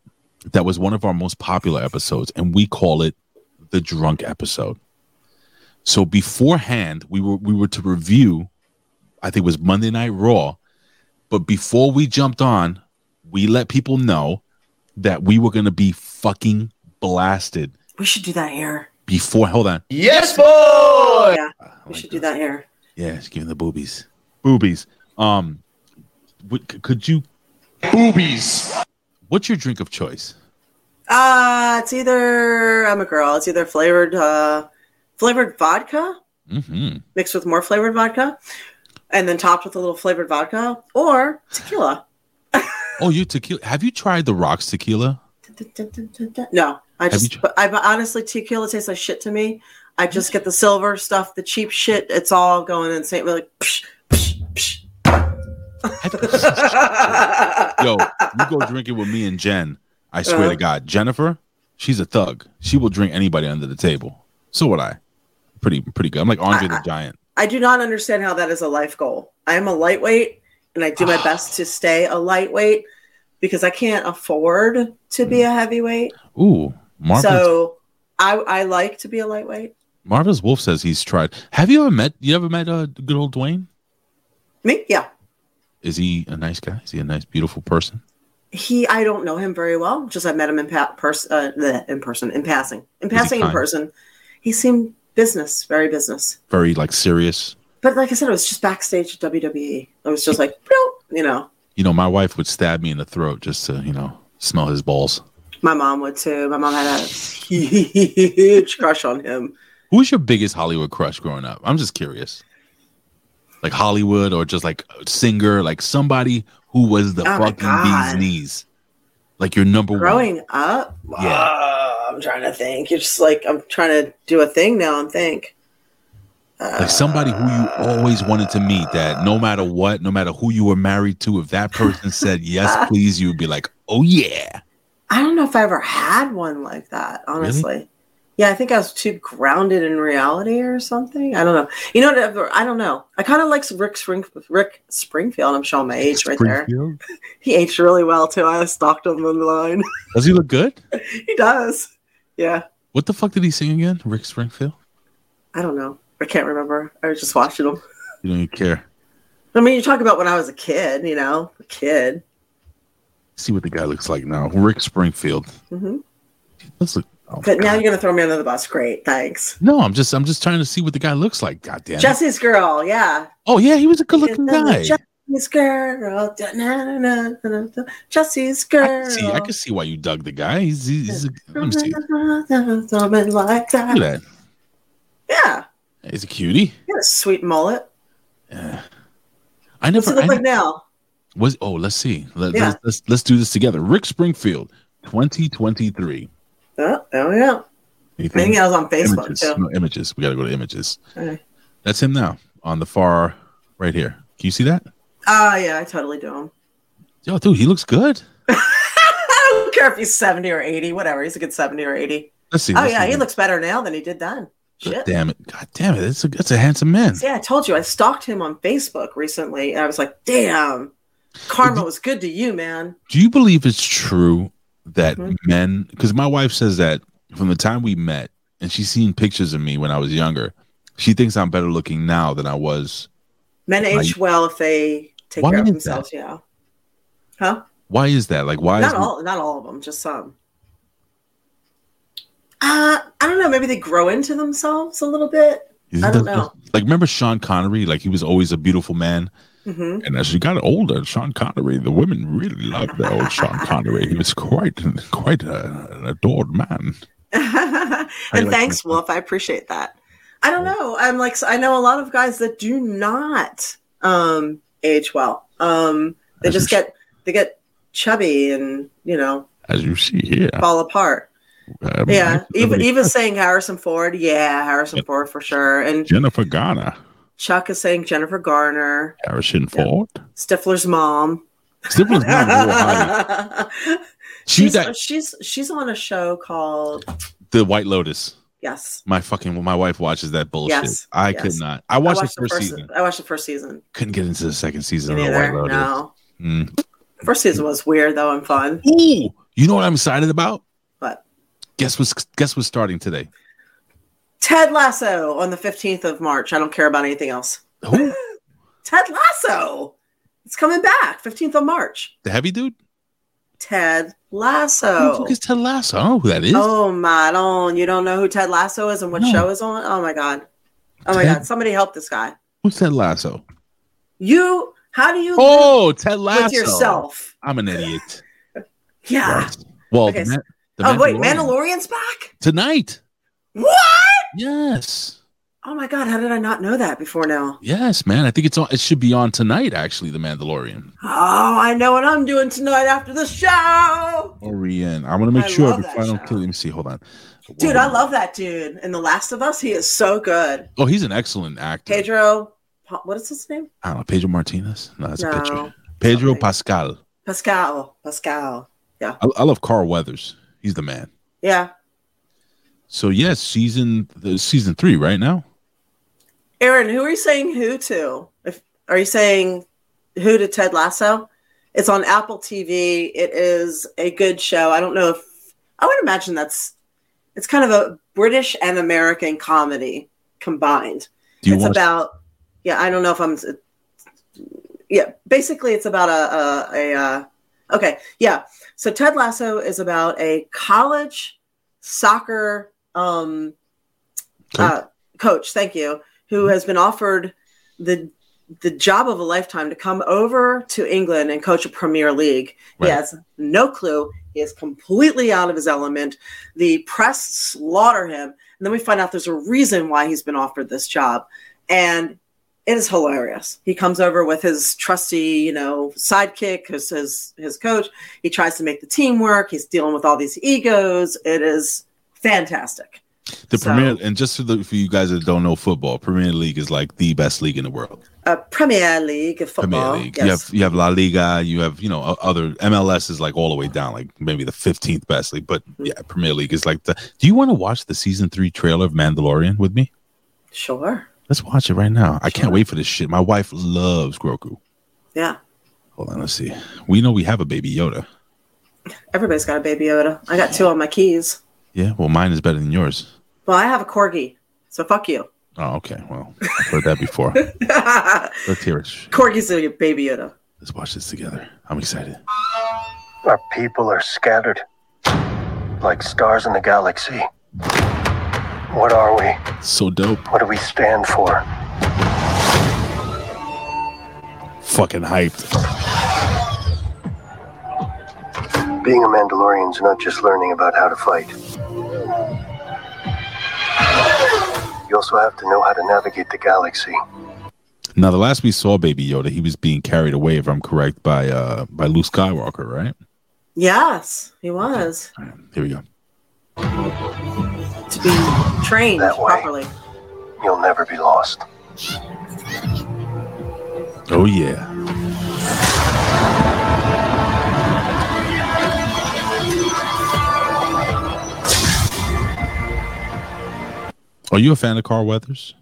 that was one of our most popular episodes, and we call it the drunk episode. So beforehand, we were we were to review. I think it was Monday Night Raw, but before we jumped on, we let people know that we were going to be fucking blasted We should do that here. before. Hold on. Yes, boy. Yeah, we should do that here. Yeah, just give me the boobies. Boobies. Um, what, c- could you? Boobies. What's your drink of choice? Uh, it's either I'm a girl. It's either flavored uh flavored vodka Mm-hmm. mixed with more flavored vodka, and then topped with a little flavored vodka, or tequila. Oh, you tequila. Have you tried the Rocks tequila? No, I just, but I honestly, tequila tastes like shit to me. I just get the silver stuff, the cheap shit. It's all going insane. We're like, psh, psh, psh. Yo, you go drinking with me and Jen. I swear Uh-huh. to God, Jennifer, she's a thug. She will drink anybody under the table. So would I. Pretty, pretty good. I'm like Andre the Giant. I do not understand how that is a life goal. I am a lightweight, and I do my best to stay a lightweight because I can't afford to be a heavyweight. Ooh, Marvel's, So I I like to be a lightweight. Marvel's Wolf says he's tried. Have you ever met? You ever met uh, good old Dwayne? Me, yeah. Is he a nice guy? Is he a nice, beautiful person? He, I don't know him very well. Just I met him in pa- pers- uh, in person, in passing, in passing, in person. He seemed business, very business. Very like serious. But like I said, it was just backstage at WWE. It was just like, you know, You know, my wife would stab me in the throat just to, you know, smell his balls. my mom would too. My mom had a huge crush on him. Who was your biggest Hollywood crush growing up? I'm just curious. Like Hollywood or just like a singer, like somebody who was the Oh fucking bee's knees. Like your number one. Growing up, Yeah. uh, I'm trying to think. You're just like I'm trying to do a thing now and think. Like somebody who you always wanted to meet that no matter what, no matter who you were married to, if that person said yes, please, you would be like, oh yeah. I don't know if I ever had one like that, honestly. Yeah, I think I was too grounded in reality or something. I don't know. You know, what, I don't know. I kind of like Rick Spring, Rick Springfield. I'm showing my age right there. He aged really well too. I stalked him on the line. Does he look good? he does. Yeah, What the fuck did he sing again? Rick Springfield? I don't know. I can't remember. I was just watching him. You don't even care. I mean, you talk about when I was a kid. You know, a kid. See what the guy looks like now. Rick Springfield. hmm Let's look. Oh, But now you're gonna throw me under the bus. Great, thanks. no, I'm just I'm just trying to see what the guy looks like. God damn. Jesse's girl. Yeah. Oh yeah, he was a good looking guy. Jesse's girl. Da- na- na- na- na- na- Jesse's girl. See, I can see why you dug the guy. He's, he's a, let me see. Something like that. Look at that. Yeah. He's a cutie. He a sweet mullet. Yeah. I never. What's he look I like never now? was. Oh, let's see. Let, Yeah. us let's let's do this together. Rick Springfield, 2023. Oh, yeah. Anything? think I was on Facebook images. too. No, images. We got to go to images. Okay. That's him now on the far right here. Can you see that? Oh yeah, I totally do him. Yo, dude, he looks good. I don't care if he's 70 or 80, whatever. He's a good 70 or 80. Let's see. oh let's yeah, see. he looks better now than he did then. God Shit. damn it! God damn it! That's a that's a handsome man. Yeah, I told you I stalked him on Facebook recently, and I was like, "Damn, karma was good to you, man." Do you believe it's true that Mhm. men? Because my wife says that from the time we met, and she's seen pictures of me when I was younger. She thinks I'm better looking now than I was. Men age well if they take care of themselves. Yeah. Huh? Why is that? Like, why not all, not all of them, just some. Uh, I don't know. Maybe they grow into themselves a little bit. Isn't I don't that- know. Like, remember Sean Connery? Like, he was always a beautiful man. Hmm And as he got older, Sean Connery, the women really loved the old Sean Connery. He was quite, quite a, an adored man. and like thanks, Wolf. I appreciate that. I don't know. I'm like I know a lot of guys that do not um, age well. Um, they As just get they get chubby and you know As you see here. fall apart. Um, Yeah, Eva, actually, Eva's saying Harrison Ford. Yeah, Harrison Ford for sure. And Jennifer Garner, Chuck is saying Jennifer Garner, Harrison Ford. Stifler's mom. Stifler's mom is a real hottie. She she's, that- she's she's on a show called The White Lotus. Yes. My fucking my wife watches that bullshit. Yes, I yes. could not. I watched, the first, first season. I watched the first season. Couldn't get into the second season of the White. Lotus. No. Mm. First season was weird though and fun. Ooh, you know what I'm excited about? What? Guess what's guess what's starting today? Ted Lasso on the 15th of March. I don't care about anything else. Ted Lasso. It's coming back 15th of March. The heavy dude? Ted Who the Lasso. fuck is Ted Lasso? I don't know who that is. Oh my don't you don't know who Ted Lasso is and what No. show is on? Oh my god. Oh my Ted- god. Somebody help this guy. Who's Ted Lasso? You how do you Oh, Ted Lasso. with yourself? I'm an idiot. Yeah. Well, Okay, the, Ma- the oh wait, Mandalorian. Mandalorian's back? tonight. What? Yes. Oh my god, how did I not know that before now? Yes, man. I think it's on. It should be on tonight. Actually, The Mandalorian. Oh, I know what I'm doing tonight after the show. Orion. I want to make I sure I don't kill. Let me see. Hold on. Dude, I love that dude. In The Last of Us, he is so good. Oh, he's an excellent actor. Pedro, what is his name? I don't know. Pedro Martinez. No, that's a No. picture. Pedro Pascal. Pascal. Pascal. Yeah. I, I love Carl Weathers. He's the man. Yeah. So yes, season the season three right now. Aaron, who are you saying who to? If are you saying who to Ted Lasso? It's on Apple TV. It is a good show. I don't know if I would imagine that's it's kind of a British and American comedy combined. Do you it's want? about yeah. I don't know if I'm yeah. Basically, it's about a a, a uh, okay yeah. So Ted Lasso is about a college soccer um uh, coach. Thank you. Who has been offered the the job of a lifetime to come over to England and coach a Premier League. He has no clue. He is completely out of his element. The press slaughter him, and then we find out there's a reason why he's been offered this job, and it is hilarious. He comes over with his trusty, you know, sidekick, his his, his coach. He tries to make the team work. He's dealing with all these egos. It is fantastic. The So- Premier and just for, the, for you guys that don't know football, Premier League is like the best league in the world. Uh, Premier League of football. Premier League. Yes. You have you have La Liga. You have you know other MLS is like all the way down, like maybe the fifteenth best league. But Mm-hmm. yeah, Premier League is like the. Do you want to watch the season three trailer of Mandalorian with me? Sure. Let's watch it right now. I can't wait for this shit. My wife loves Grogu. Yeah. Hold on, let's see. We know we have a baby Yoda. Everybody's got a baby Yoda. I got two on my keys. Yeah, well, mine is better than yours. Well, I have a corgi, so fuck you. Oh, okay. Well, I've heard that before. Let's hear it. Corgi's a baby Yoda. Let's watch this together. I'm excited. Our people are scattered like stars in the galaxy. What are we? So dope. What do we stand for? Fucking hyped. Being a Mandalorian is not just learning about how to fight. You also have to know how to navigate the galaxy. Now, the last we saw Baby Yoda, he was being carried away, if I'm correct, by uh by Luke Skywalker, right? Yes, he was Here we go. to be trained That way. properly. You'll never be lost. Oh yeah. Are you a fan of Carl Weathers?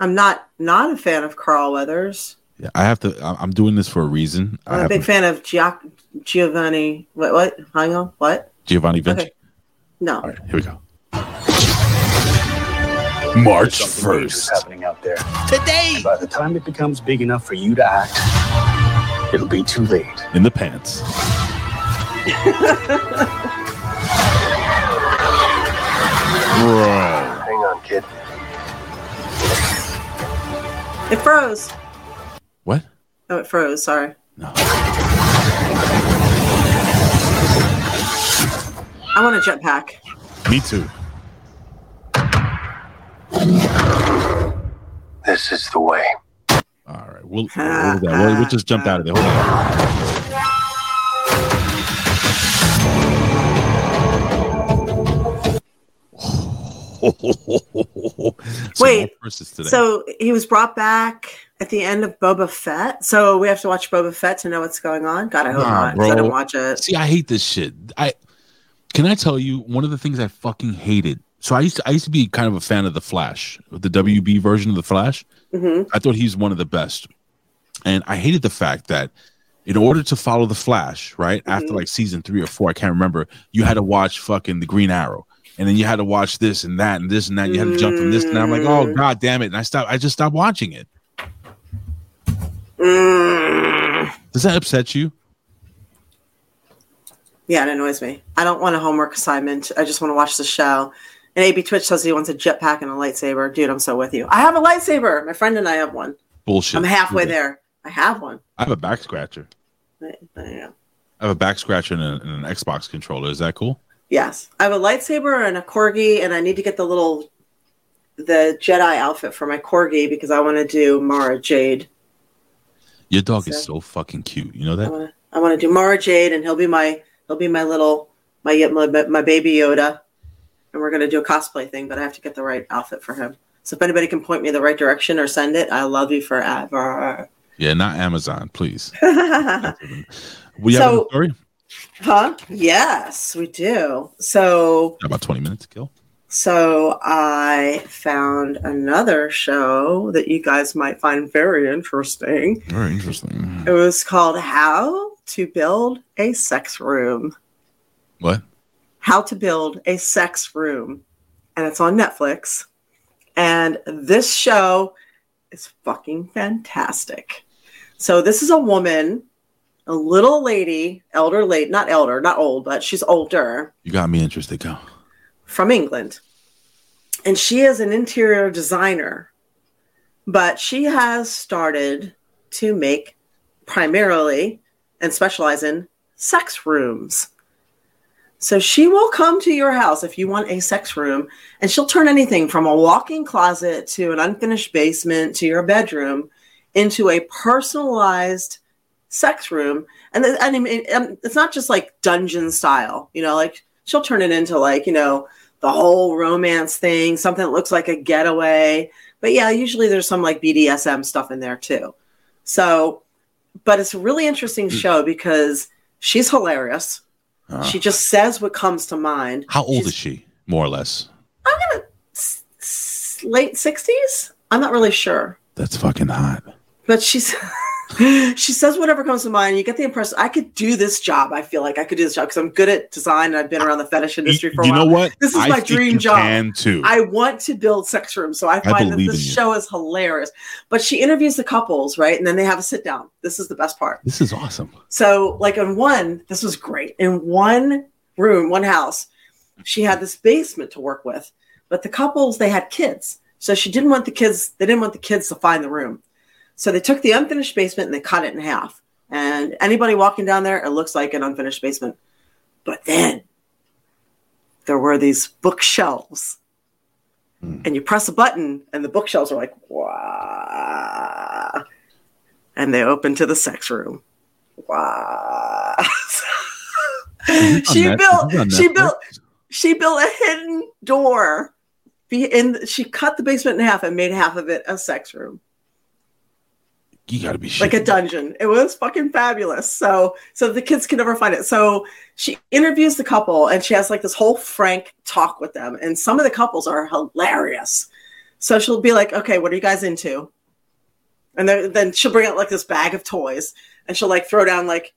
I'm not not a fan of Carl Weathers. Yeah, I have to. I- I'm doing this for a reason. I I'm a have big fan of Gioc- Giovanni. What? What? Hang on. What? Giovanni Vinci. Okay. No. All right, here we go. March There's something dangerous first. happening out there. Today. By the time it becomes big enough for you to act, it'll be too late. In the pants. Bro. Hang on, kid. It froze. What? Oh, it froze. Sorry. No. I want a jetpack. Me too. This is the way. All right, we'll, we'll, we'll, we'll just jump out of there. Wait, today. So he was brought back at the end of Boba Fett. So we have to watch Boba Fett to know what's going on. God, I hope Nah, not. I don't watch it. See, I hate this shit. I Can I tell you one of the things I fucking hated? So I used to I used to be kind of a fan of the Flash, the WB version of the Flash. Mhm. I thought he's one of the best, and I hated the fact that in order to follow the Flash, right after like season three or four, I can't remember, you had to watch fucking the Green Arrow, and then you had to watch this and that and this and that. And you had to jump from this and that. I'm like, oh god damn it! And I stopped. I just stopped watching it. Mm. Does that upset you? Yeah, it annoys me. I don't want a homework assignment. I just want to watch the show. And AB Twitch says he wants a jetpack and a lightsaber. Dude, I'm so with you. I have a lightsaber. My friend and I have one. Bullshit. I'm halfway there. I have one. I have a back scratcher. You go. I have a back scratcher and, a, and an Xbox controller. Is that cool? Yes, I have a lightsaber and a corgi, and I need to get the little the Jedi outfit for my corgi because I want to do Mara Jade. Your dog is so fucking cute. You know that? I want to do Mara Jade, and he'll be my he'll be my little my my, my baby Yoda, and we're gonna do a cosplay thing. But I have to get the right outfit for him. So if anybody can point me the right direction or send it, I love you forever. Yeah, not Amazon, please. We have So- a story. Huh? Yes, we do. So About twenty minutes to kill. So I found another show that you guys might find very interesting. Very interesting. It was called How to Build a Sex Room. What? How to Build a Sex Room. And it's on Netflix. And this show is fucking fantastic. So this is a woman, a little lady, elder lady, not elder, not old, but she's older You got me interested. Go. from England. And she is an interior designer, but she has started to make primarily and specialize in sex rooms. So she will come to your house if you want a sex room, and she'll turn anything from a walk-in closet to an unfinished basement to your bedroom into a personalized sex room. And then- I mean, um, it's not just like dungeon style, you know, like she'll turn it into like, you know, the whole romance thing, something that looks like a getaway. But yeah, usually there's some like BDSM stuff in there too. So, but it's a really interesting show because she's hilarious. Uh, She just says what comes to mind. how old is she, more or less? I'm gonna Late 60s? I'm not really sure. That's fucking hot. But she's she says whatever comes to mind. You get the impression I could do this job. I feel like I could do this job because I'm good at design and I've been around the fetish industry for a you while. know what? This is I my dream job. can, too. I want to build sex rooms, so I find that believe this show is hilarious. But she interviews the couples, right? And then they have a sit down. This is the best part. This is awesome. So, like in one, this was great. In one room, one house, she had this basement to work with, but the couples they had kids, so she didn't want the kids. They didn't want the kids to find the room, so they took the unfinished basement and they cut it in half. And anybody walking down there, it looks like an unfinished basement. But then there were these bookshelves, and you press a button, and the bookshelves are like wow, and they open to the sex room. Wow. she built she Netflix. built she built a hidden door in she cut the basement in half and made half of it a sex room You got to be like a dungeon. It was fucking fabulous. So so the kids can never find it. So she interviews the couple and she has like this whole frank talk with them. And some of the couples are hilarious. So she'll be like okay what are you guys into? And then, then she'll bring out like this bag of toys and she'll like throw down like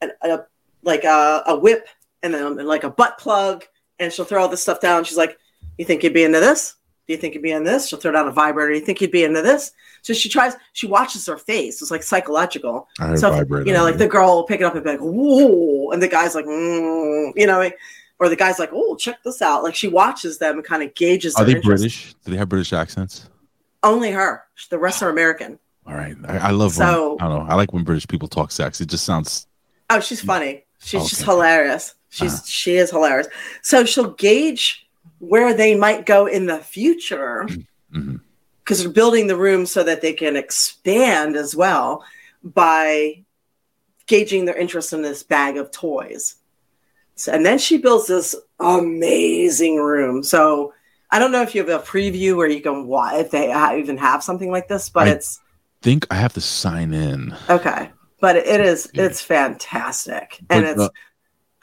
a, a like a, a whip and then like a butt plug and she'll throw all this stuff down. She's like you think you'd be into this do you think you'd be in this she'll throw down a vibrator Do you think you'd be into this so she tries she watches her face it's like psychological I so vibrator, you know like the girl will pick it up and be like whoa and the guy's like mm, you know or the guy's like oh check this out like she watches them and kind of gauges Are they interest. British? Do they have British accents? only her the rest are american All right. I, I love So- when, I don't know. I like when British people talk sex. It just sounds Oh, she's funny. She's just hilarious. She's Uh-huh. she is hilarious. So she'll gauge where they might go in the future Mm-hmm. because they're building the room so that they can expand as well by gauging their interest in this bag of toys. So, and then she builds this amazing room. So I don't know if you have a preview where you can watch if they even have something like this, but I- it's think I have to sign in. okay. But it is it's fantastic, and But, it's uh,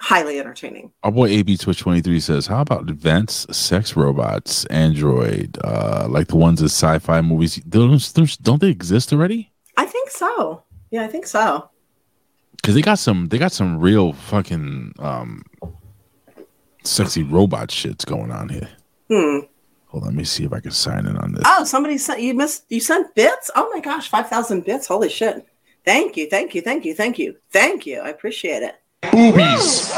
highly entertaining. Our boy AB Twitch twenty three says, "How about advanced sex robots, android, uh, like the ones in sci-fi movies? Those, those don't they exist already? I think so. Yeah, I think so. Because they got some, they got some real fucking um, sexy robot shits going on here. Hmm. Hold on, let me see if I can sign in on this. Oh, somebody sent you missed you sent bits? Oh my gosh, five thousand bits. Holy shit. Thank you, thank you, thank you, thank you, thank you. I appreciate it. Boobies,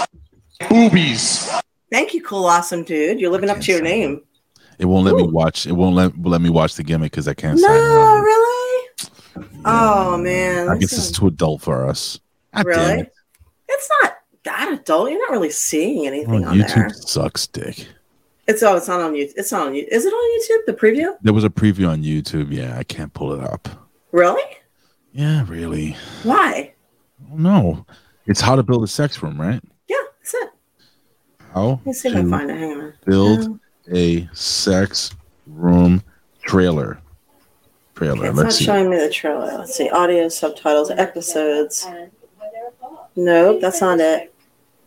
boobies. Thank you, cool, awesome dude. You're living up to your name. It won't let me watch. It won't let let me watch the gimmick because I can't No, on really? Oh man. I guess it's too adult for us. God really? it. It's not that adult. You're not really seeing Oh, anything on there. YouTube sucks dick. It's oh, it's not on YouTube. It's not on you. Is it on YouTube? The preview? There was a preview on YouTube. Yeah, I can't pull it up. Really? Yeah, really. Why? I don't know. It's how to build a sex room, right? Yeah, that's it. How Let's see if I find it. Hang on. build a sex room trailer. Trailer. It's Let's not see. showing me the trailer. Let's see. Audio, subtitles, episodes. Nope, that's not it.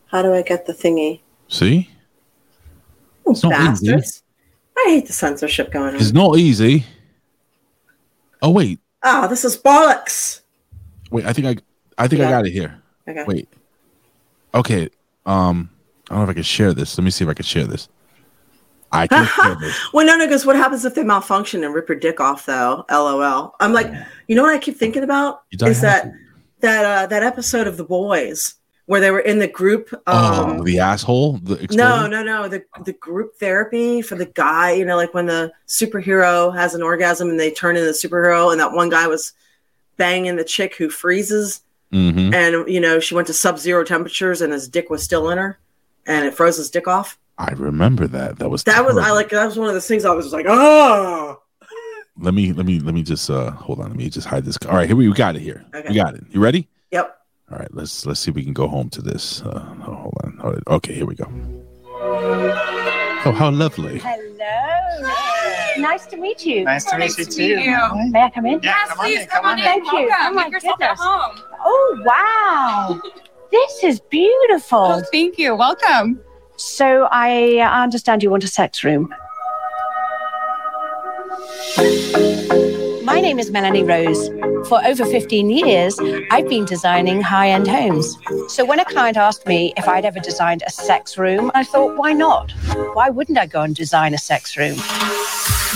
How do I get the thingy? See? Oh, It's not easy. I hate the censorship going on. It's not easy. Oh wait, Ah, this is bollocks. wait. I think I, I think I got it here. Okay. Wait. Okay. Um, I don't know if I can share this. Let me see if I can share this. I can share this. Well, no, no, because what happens if they malfunction and rip your dick off, though? LOL. I'm like, you know what I keep thinking about is that that uh, that episode of The Boys where they were in the group. Um, oh, the asshole. The no, no, no. The the group therapy for the guy, you know, like when the superhero has an orgasm and they turn into the superhero, and that one guy was banging the chick who freezes, Mhm. and you know she went to sub zero temperatures and his dick was still in her, and it froze his dick off. I remember that. That was That was I like that was one of those things I was just like, oh. Let me let me let me just uh hold on. Let me just hide this. All right, here we, we got it here. We got it. You ready? Yep. All right, let's let's see if we can go home to this. Uh, oh, hold on. Hold on. Okay, here we go. Oh, how lovely. Hello. Nice to meet you. Nice to meet you too. May I come in? Yeah, come on in, come on in. Thank you. Oh my Make yourself at goodness. Oh wow. this is beautiful. Oh, thank you. Welcome. So I uh, understand you want a sex room. My name is Melanie Rose. For over 15 years, I've been designing high end homes. So when a client asked me if I'd ever designed a sex room, I thought, why not? Why wouldn't I go and design a sex room?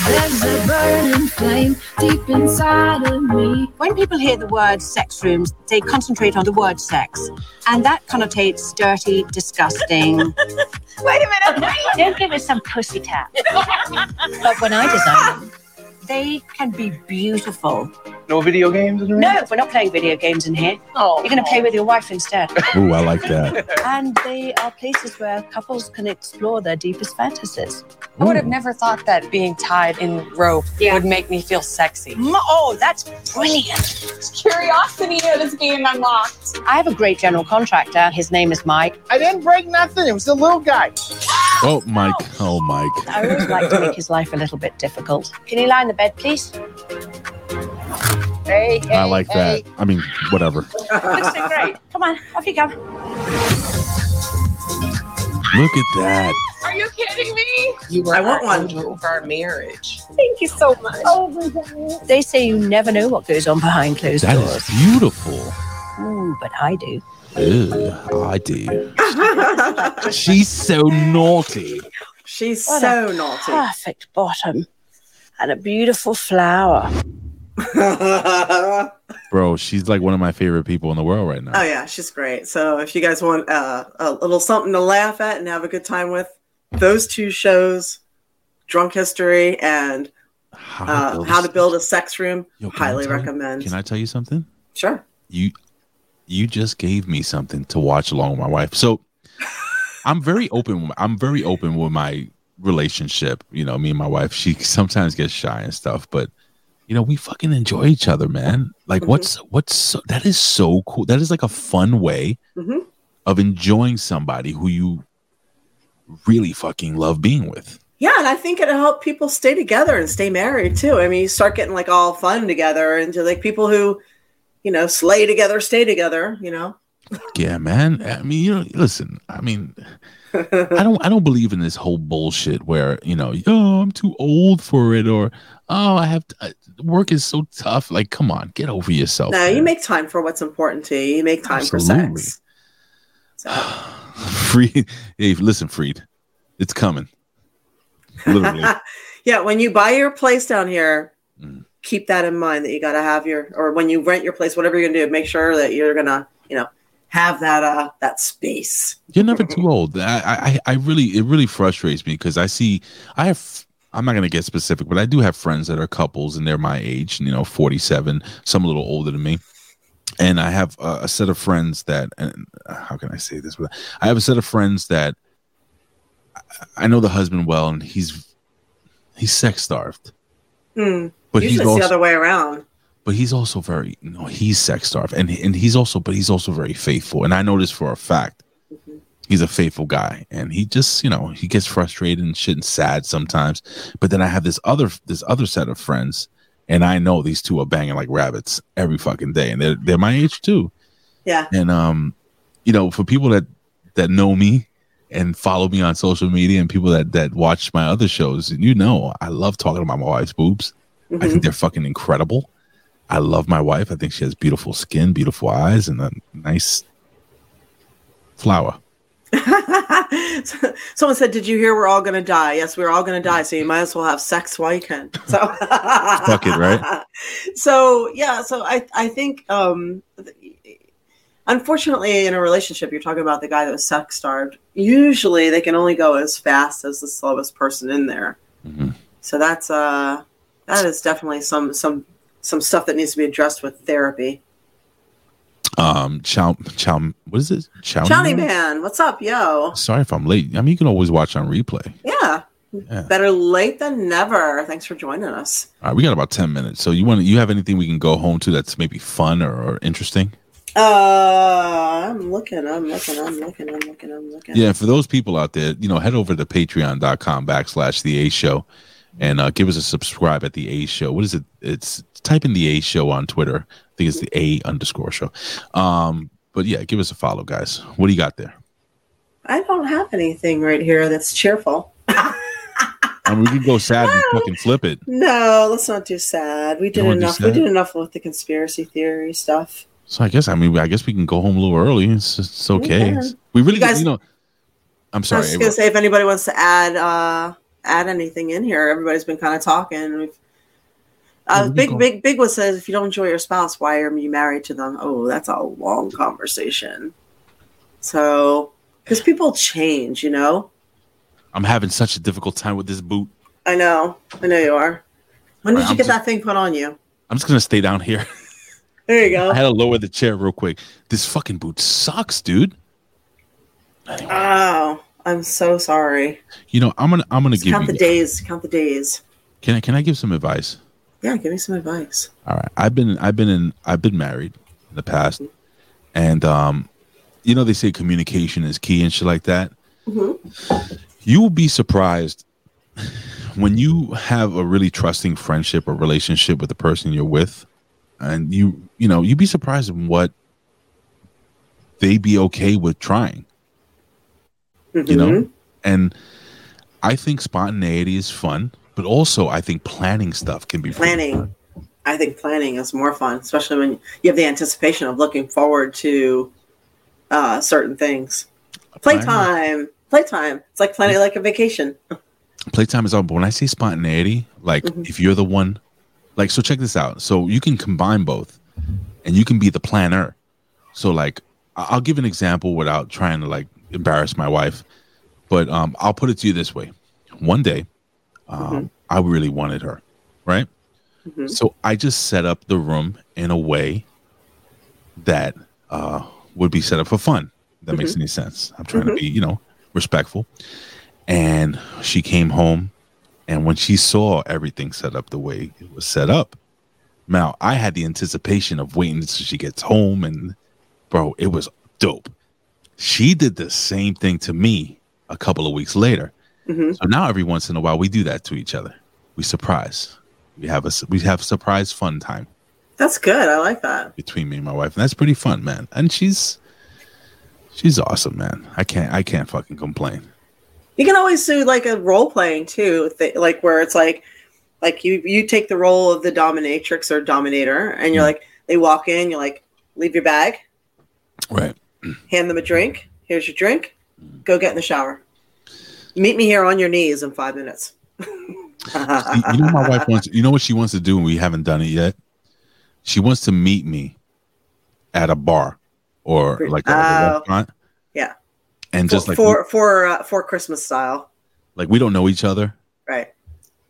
There's a burning flame deep inside of me. When people hear the word sex rooms, they concentrate on the word sex. And that connotates dirty, disgusting. wait a minute, wait. Don't give us some pussy tap. but when I design them, they can be beautiful. No video games in the? No, we're not playing video games in here. Oh. You're going to play with your wife instead. Ooh, I like that. and they are places where couples can explore their deepest fantasies. I would have never thought that being tied in rope would make me feel sexy. Mm, oh, that's brilliant. Curiosity is being unlocked. I have a great general contractor. His name is Mike. I didn't break nothing. It was the little guy. Oh, Mike. Oh, Mike. I always like to make his life a little bit difficult. Can you lie in the bed, please? Hey, hey, I like that. I mean, whatever. Looks so great. Come on, off you go. Look at that. Are you kidding me? You were I want one. for our marriage. Thank you so much. Oh, they say you never know what goes on behind closed That doors. is beautiful. Ooh, but I do. Ew, I do. She's so naughty. She's What so a naughty. Perfect bottom and a beautiful flower. Bro, she's like one of my favorite people in the world right now. Oh yeah, she's great. So if you guys want uh, a little something to laugh at and have a good time with, those two shows, Drunk History and uh, Build How to Build a Sex Room, Yo, highly tell you- recommend. Can I tell you something? Sure. You you just gave me something to watch along with my wife. So I'm very open. I'm very open with my relationship. You know, me and my wife. She sometimes gets shy and stuff, but you know, we fucking enjoy each other, man. Like, Mhm. what's what's so, that is so cool. That is like a fun way Mhm. of enjoying somebody who you really fucking love being with. Yeah, and I think it'll help people stay together and stay married too. I mean, you start getting like all fun together and to like people who, you know, slay together, stay together. You know. Yeah, man. I mean, you know, listen. I mean, I don't. I don't believe in this whole bullshit where you know, oh, I'm too old for it, or oh, I have to, uh, work is so tough. Like, come on, get over yourself. No, you make time for what's important to you. You make time for Absolutely. sex. Freed. Hey, listen, Freed. It's coming. Literally. yeah, when you buy your place down here, Mm. Keep that in mind that you got to have your, or when you rent your place, whatever you're gonna do, make sure that you're gonna, you know, have that uh that space. You're never too old. I, I, I really, it really frustrates me because I see, I have, I'm not going to get specific, but I do have friends that are couples and they're my age, you know, 47, some a little older than me. And I have a, a set of friends that, and how can I say this? But I have a set of friends that I- I know the husband well, and he's he's sex starved, Hmm. But Usually he's also- the other way around. but he's also very, you know, he's sex starved, and and he's also, but he's also very faithful, and I know this for a fact. He's a faithful guy, and he just, you know, he gets frustrated and shit and sad sometimes. But then I have this other this other set of friends, and I know these two are banging like rabbits every fucking day, and they're they're my age too. Yeah. And um, you know, for people that that know me and follow me on social media, and people that that watch my other shows, and you know, I love talking about my wife's boobs. I think they're fucking incredible. I love my wife. I think she has beautiful skin, beautiful eyes, and a nice flower. Someone said, "Did you hear we're all gonna die?" Yes, we're all gonna die. So you might as well have sex while you can. So Fuck it, right? So yeah, so I I think um unfortunately in a relationship you're talking about the guy that was sex starved. Usually they can only go as fast as the slowest person in there. So that's uh that is definitely some some some stuff that needs to be addressed with therapy. Um, chow, chow, what is it? Chow. Johnny man, what's up, yo? Sorry if I'm late. I mean, you can always watch on replay. Yeah. Yeah. Better late than never. Thanks for joining us. All right, we got about ten minutes. So you want you have anything we can go home to that's maybe fun or, or interesting? Uh, I'm looking, I'm looking, I'm looking, I'm looking, I'm looking. Yeah, for those people out there, you know, head over to patreon.com backslash the A show and uh, give us a subscribe at the A show. What is it? It's type in the A show on Twitter. I think it's the A underscore show. Um, but yeah, give us a follow, guys. What do you got there? I don't have anything right here that's cheerful. I mean, we can go sad and fucking flip it. No, let's not do sad. We did enough. We did enough with the conspiracy theory stuff. So I guess I mean I guess we can go home a little early. It's it's okay. Yeah. We really, You guys- you know. I'm sorry. I was just gonna say if anybody wants to add uh add anything in here, everybody's been kind of talking. We've, uh, big, big, big one says if you don't enjoy your spouse, why are you married to them? Oh, that's a long conversation. So, because people change, you know. I'm having such a difficult time with this boot. I know, I know you are. When did Right, you I'm get just- that thing put on you? I'm just gonna stay down here. There you go. I had to lower the chair real quick. This fucking boot sucks, dude. Oh, I'm so sorry. You know, I'm gonna I'm gonna Just give count you. the days. Count the days. Can I can I give some advice? Yeah, give me some advice. All right. I've been I've been in I've been married in the past, and um, you know they say communication is key and shit like that. Mm-hmm. You will be surprised when you have a really trusting friendship or relationship with the person you're with, and you you know you'd be surprised in what they be okay with trying. You know, Mhm. and I think spontaneity is fun, but also I think planning stuff can be planning. I think planning is more fun, especially when you have the anticipation of looking forward to uh, certain things. Playtime, playtime. It's like planning like a vacation. playtime is all, but when i say spontaneity like Mm-hmm. if you're the one like so check this out so you can combine both and you can be the planner so like i'll give an example without trying to like embarrass my wife. But um i'll put it to you this way. One day um Mm-hmm. i really wanted her right? Mhm. so i just set up the room in a way that uh would be set up for fun. That makes Mhm. any sense. I'm trying to be you know respectful. And she came home and when she saw everything set up the way it was set up now i had the anticipation of waiting until she gets home and bro it was dope she did the same thing to me a couple of weeks later Mhm. so now every once in a while we do that to each other we surprise we have a we have surprise fun time That's good. I like that. between me and my wife and that's pretty fun man and she's She's awesome, man. I can't I can't fucking complain. You can always do like a role playing too, th- like where it's like, like you you take the role of the dominatrix or dominator, and you're Mm. like, they walk in, you're like, leave your bag, Right. Hand them a drink. Here's your drink. Go get in the shower. Meet me here on your knees in five minutes. You know my wife wants you know what she wants to do and we haven't done it yet? She wants to meet me at a bar or like a, a Oh. restaurant Yeah, and just like for for uh, for Christmas style, like we don't know each other. right?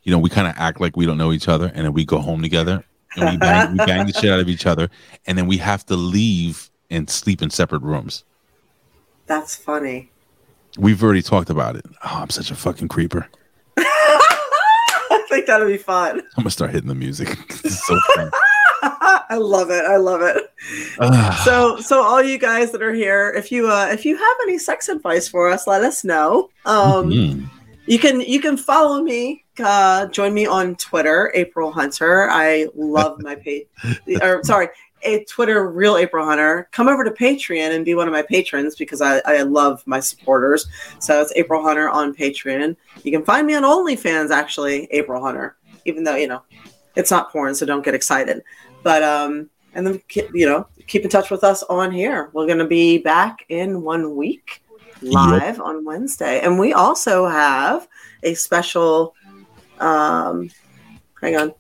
You know, we kind of act like we don't know each other and then we go home together and we bang, we bang the shit out of each other and then we have to leave and sleep in separate rooms. That's funny. We've already talked about it. Oh, I'm such a fucking creeper. I think that'll be fun. I'm gonna start hitting the music. So. I love it. I love it. Ah. so so all you guys that are here, if you uh if you have any sex advice for us, let us know. Um Mm. you can you can follow me, uh join me on Twitter, April Hunter. I love my page or sorry, a Twitter real April Hunter. Come over to Patreon and be one of my patrons because I, I love my supporters. So it's April Hunter on Patreon. You can find me on OnlyFans actually, April Hunter. Even though, you know, it's not porn, so don't get excited. But um, and then you know, keep in touch with us on here. We're gonna be back in one week, live on Wednesday, and we also have a special. Um, hang on,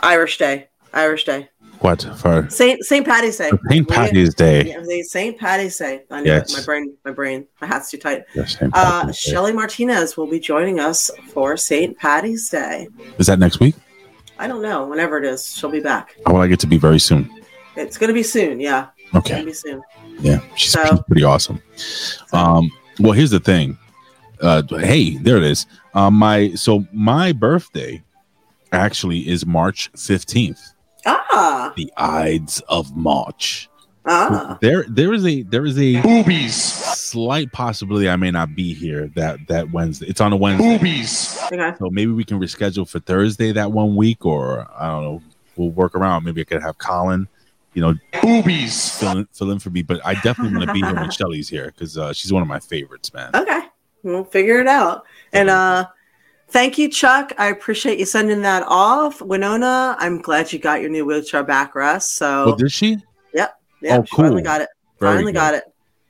Irish Day, Irish Day, What for Saint Saint Patty's Day, Saint Patty's Day. Yeah, Saint Patty's Day. I know Yes. my brain, my brain, my hat's too tight. Yes, Uh, Shelly Martinez will be joining us for Saint Patty's Day. Is that next week? I don't know. Whenever it is, she'll be back. I would like it to be very soon. It's gonna be soon. Yeah. Okay. It's soon. Yeah, she's, So- she's pretty awesome. Um, well, here's the thing. Uh, hey, there it is. Um, my so my birthday actually is March fifteenth. Ah. The Ides of March. Ah. There, there is a there is a boobies slight possibility I may not be here that that Wednesday. It's on a Wednesday. Boobies. Okay. So maybe we can reschedule for Thursday that one week, or I don't know. We'll work around. Maybe I could have Colin, you know, boobies fill in, fill in for me. But I definitely want to be here when Shelly's here because uh, she's one of my favorites, man. Okay. We'll figure it out. And uh thank you, Chuck. I appreciate you sending that off. Winona, I'm glad you got your new wheelchair backrest. So Oh, did she? Yep. Yep. Oh, she finally got it. Very finally good. got it.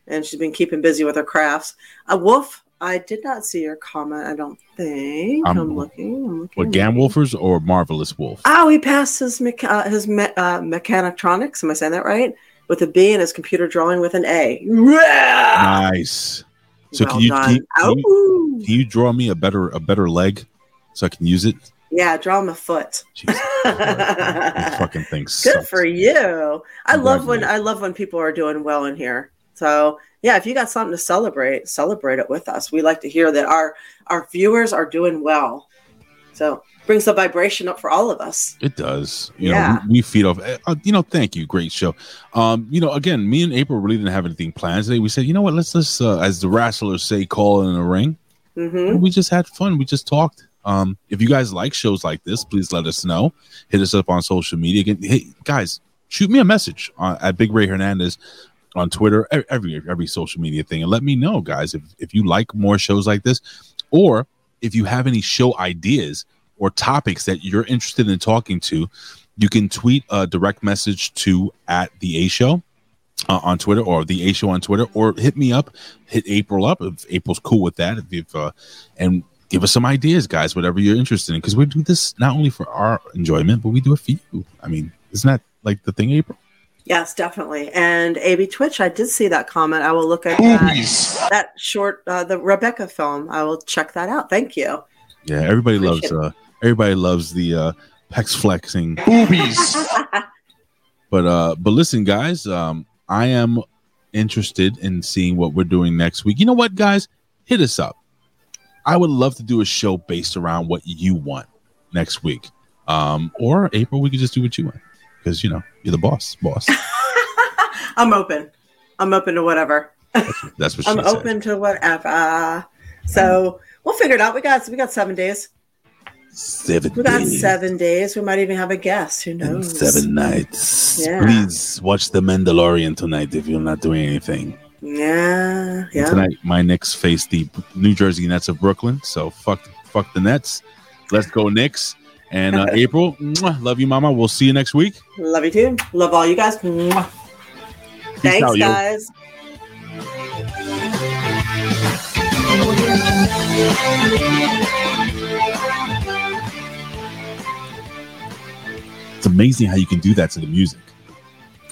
And she's been keeping busy with her crafts. A wolf, I did not see your comment, I don't think. Um, I'm looking. I'm looking. What Gamwolfers or Marvelous Wolf? Oh, he passed his mecha- uh, his me- uh, mechanitronics. Am I saying that right? With a B and his computer drawing with an A. Nice. So Well can you, can, you, can, you, can you draw me a better a better leg so I can use it? Yeah, draw him a foot. Fucking things. Good for you. I love when I love when people are doing well in here. So yeah, if you got something to celebrate, celebrate it with us. We like to hear that our our viewers are doing well. So brings the vibration up for all of us. It does. You Yeah. know, we, we feed off. uh, you know, thank you. Great show. Um, you know, again, me and April really didn't have anything planned today. We said, you know what? Let's just, uh, as the wrestlers say, call in a ring. Mm-hmm. We just had fun. We just talked. Um, if you guys like shows like this, please let us know. Hit us up on social media. Again, hey guys, shoot me a message uh, at Big Ray Hernandez on Twitter, every every social media thing, and let me know, guys, if if you like more shows like this, or if you have any show ideas or topics that you're interested in talking to, you can tweet a direct message to at the A Show uh, on Twitter or the A Show on Twitter, or hit me up, hit April up if April's cool with that. If, uh, and give us some ideas, guys, whatever you're interested in, because we do this not only for our enjoyment, but we do it for you. I mean, isn't that like the thing, April? Yes, definitely. And AB Twitch, I did see that comment. I will look at that, that short, uh, the Rebecca film. I will check that out. Thank you. Yeah, everybody loves uh everybody loves the uh pecs flexing boobies. but uh but listen guys, um I am interested in seeing what we're doing next week. You know what guys? Hit us up. I would love to do a show based around what you want next week. Um or April we could just do what you want because you know, you're the boss, boss. I'm open. I'm open to whatever. That's what I'm said. open to whatever. So we'll figure it out. We got we got seven days. Seven We got days seven days. We might even have a guest. Who and knows? seven nights. Yeah. Please watch The Mandalorian tonight if you're not doing anything. Yeah, yeah. Tonight, my Knicks face the New Jersey Nets of Brooklyn. So fuck, fuck the Nets. Let's go Knicks. And uh, April, mwah, love you, Mama. We'll see you next week. Love you too. Love all you guys. Mwah. Thanks, out, guys. It's amazing how you can do that to the music.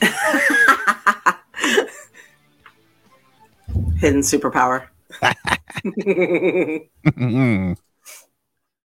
Hidden superpower.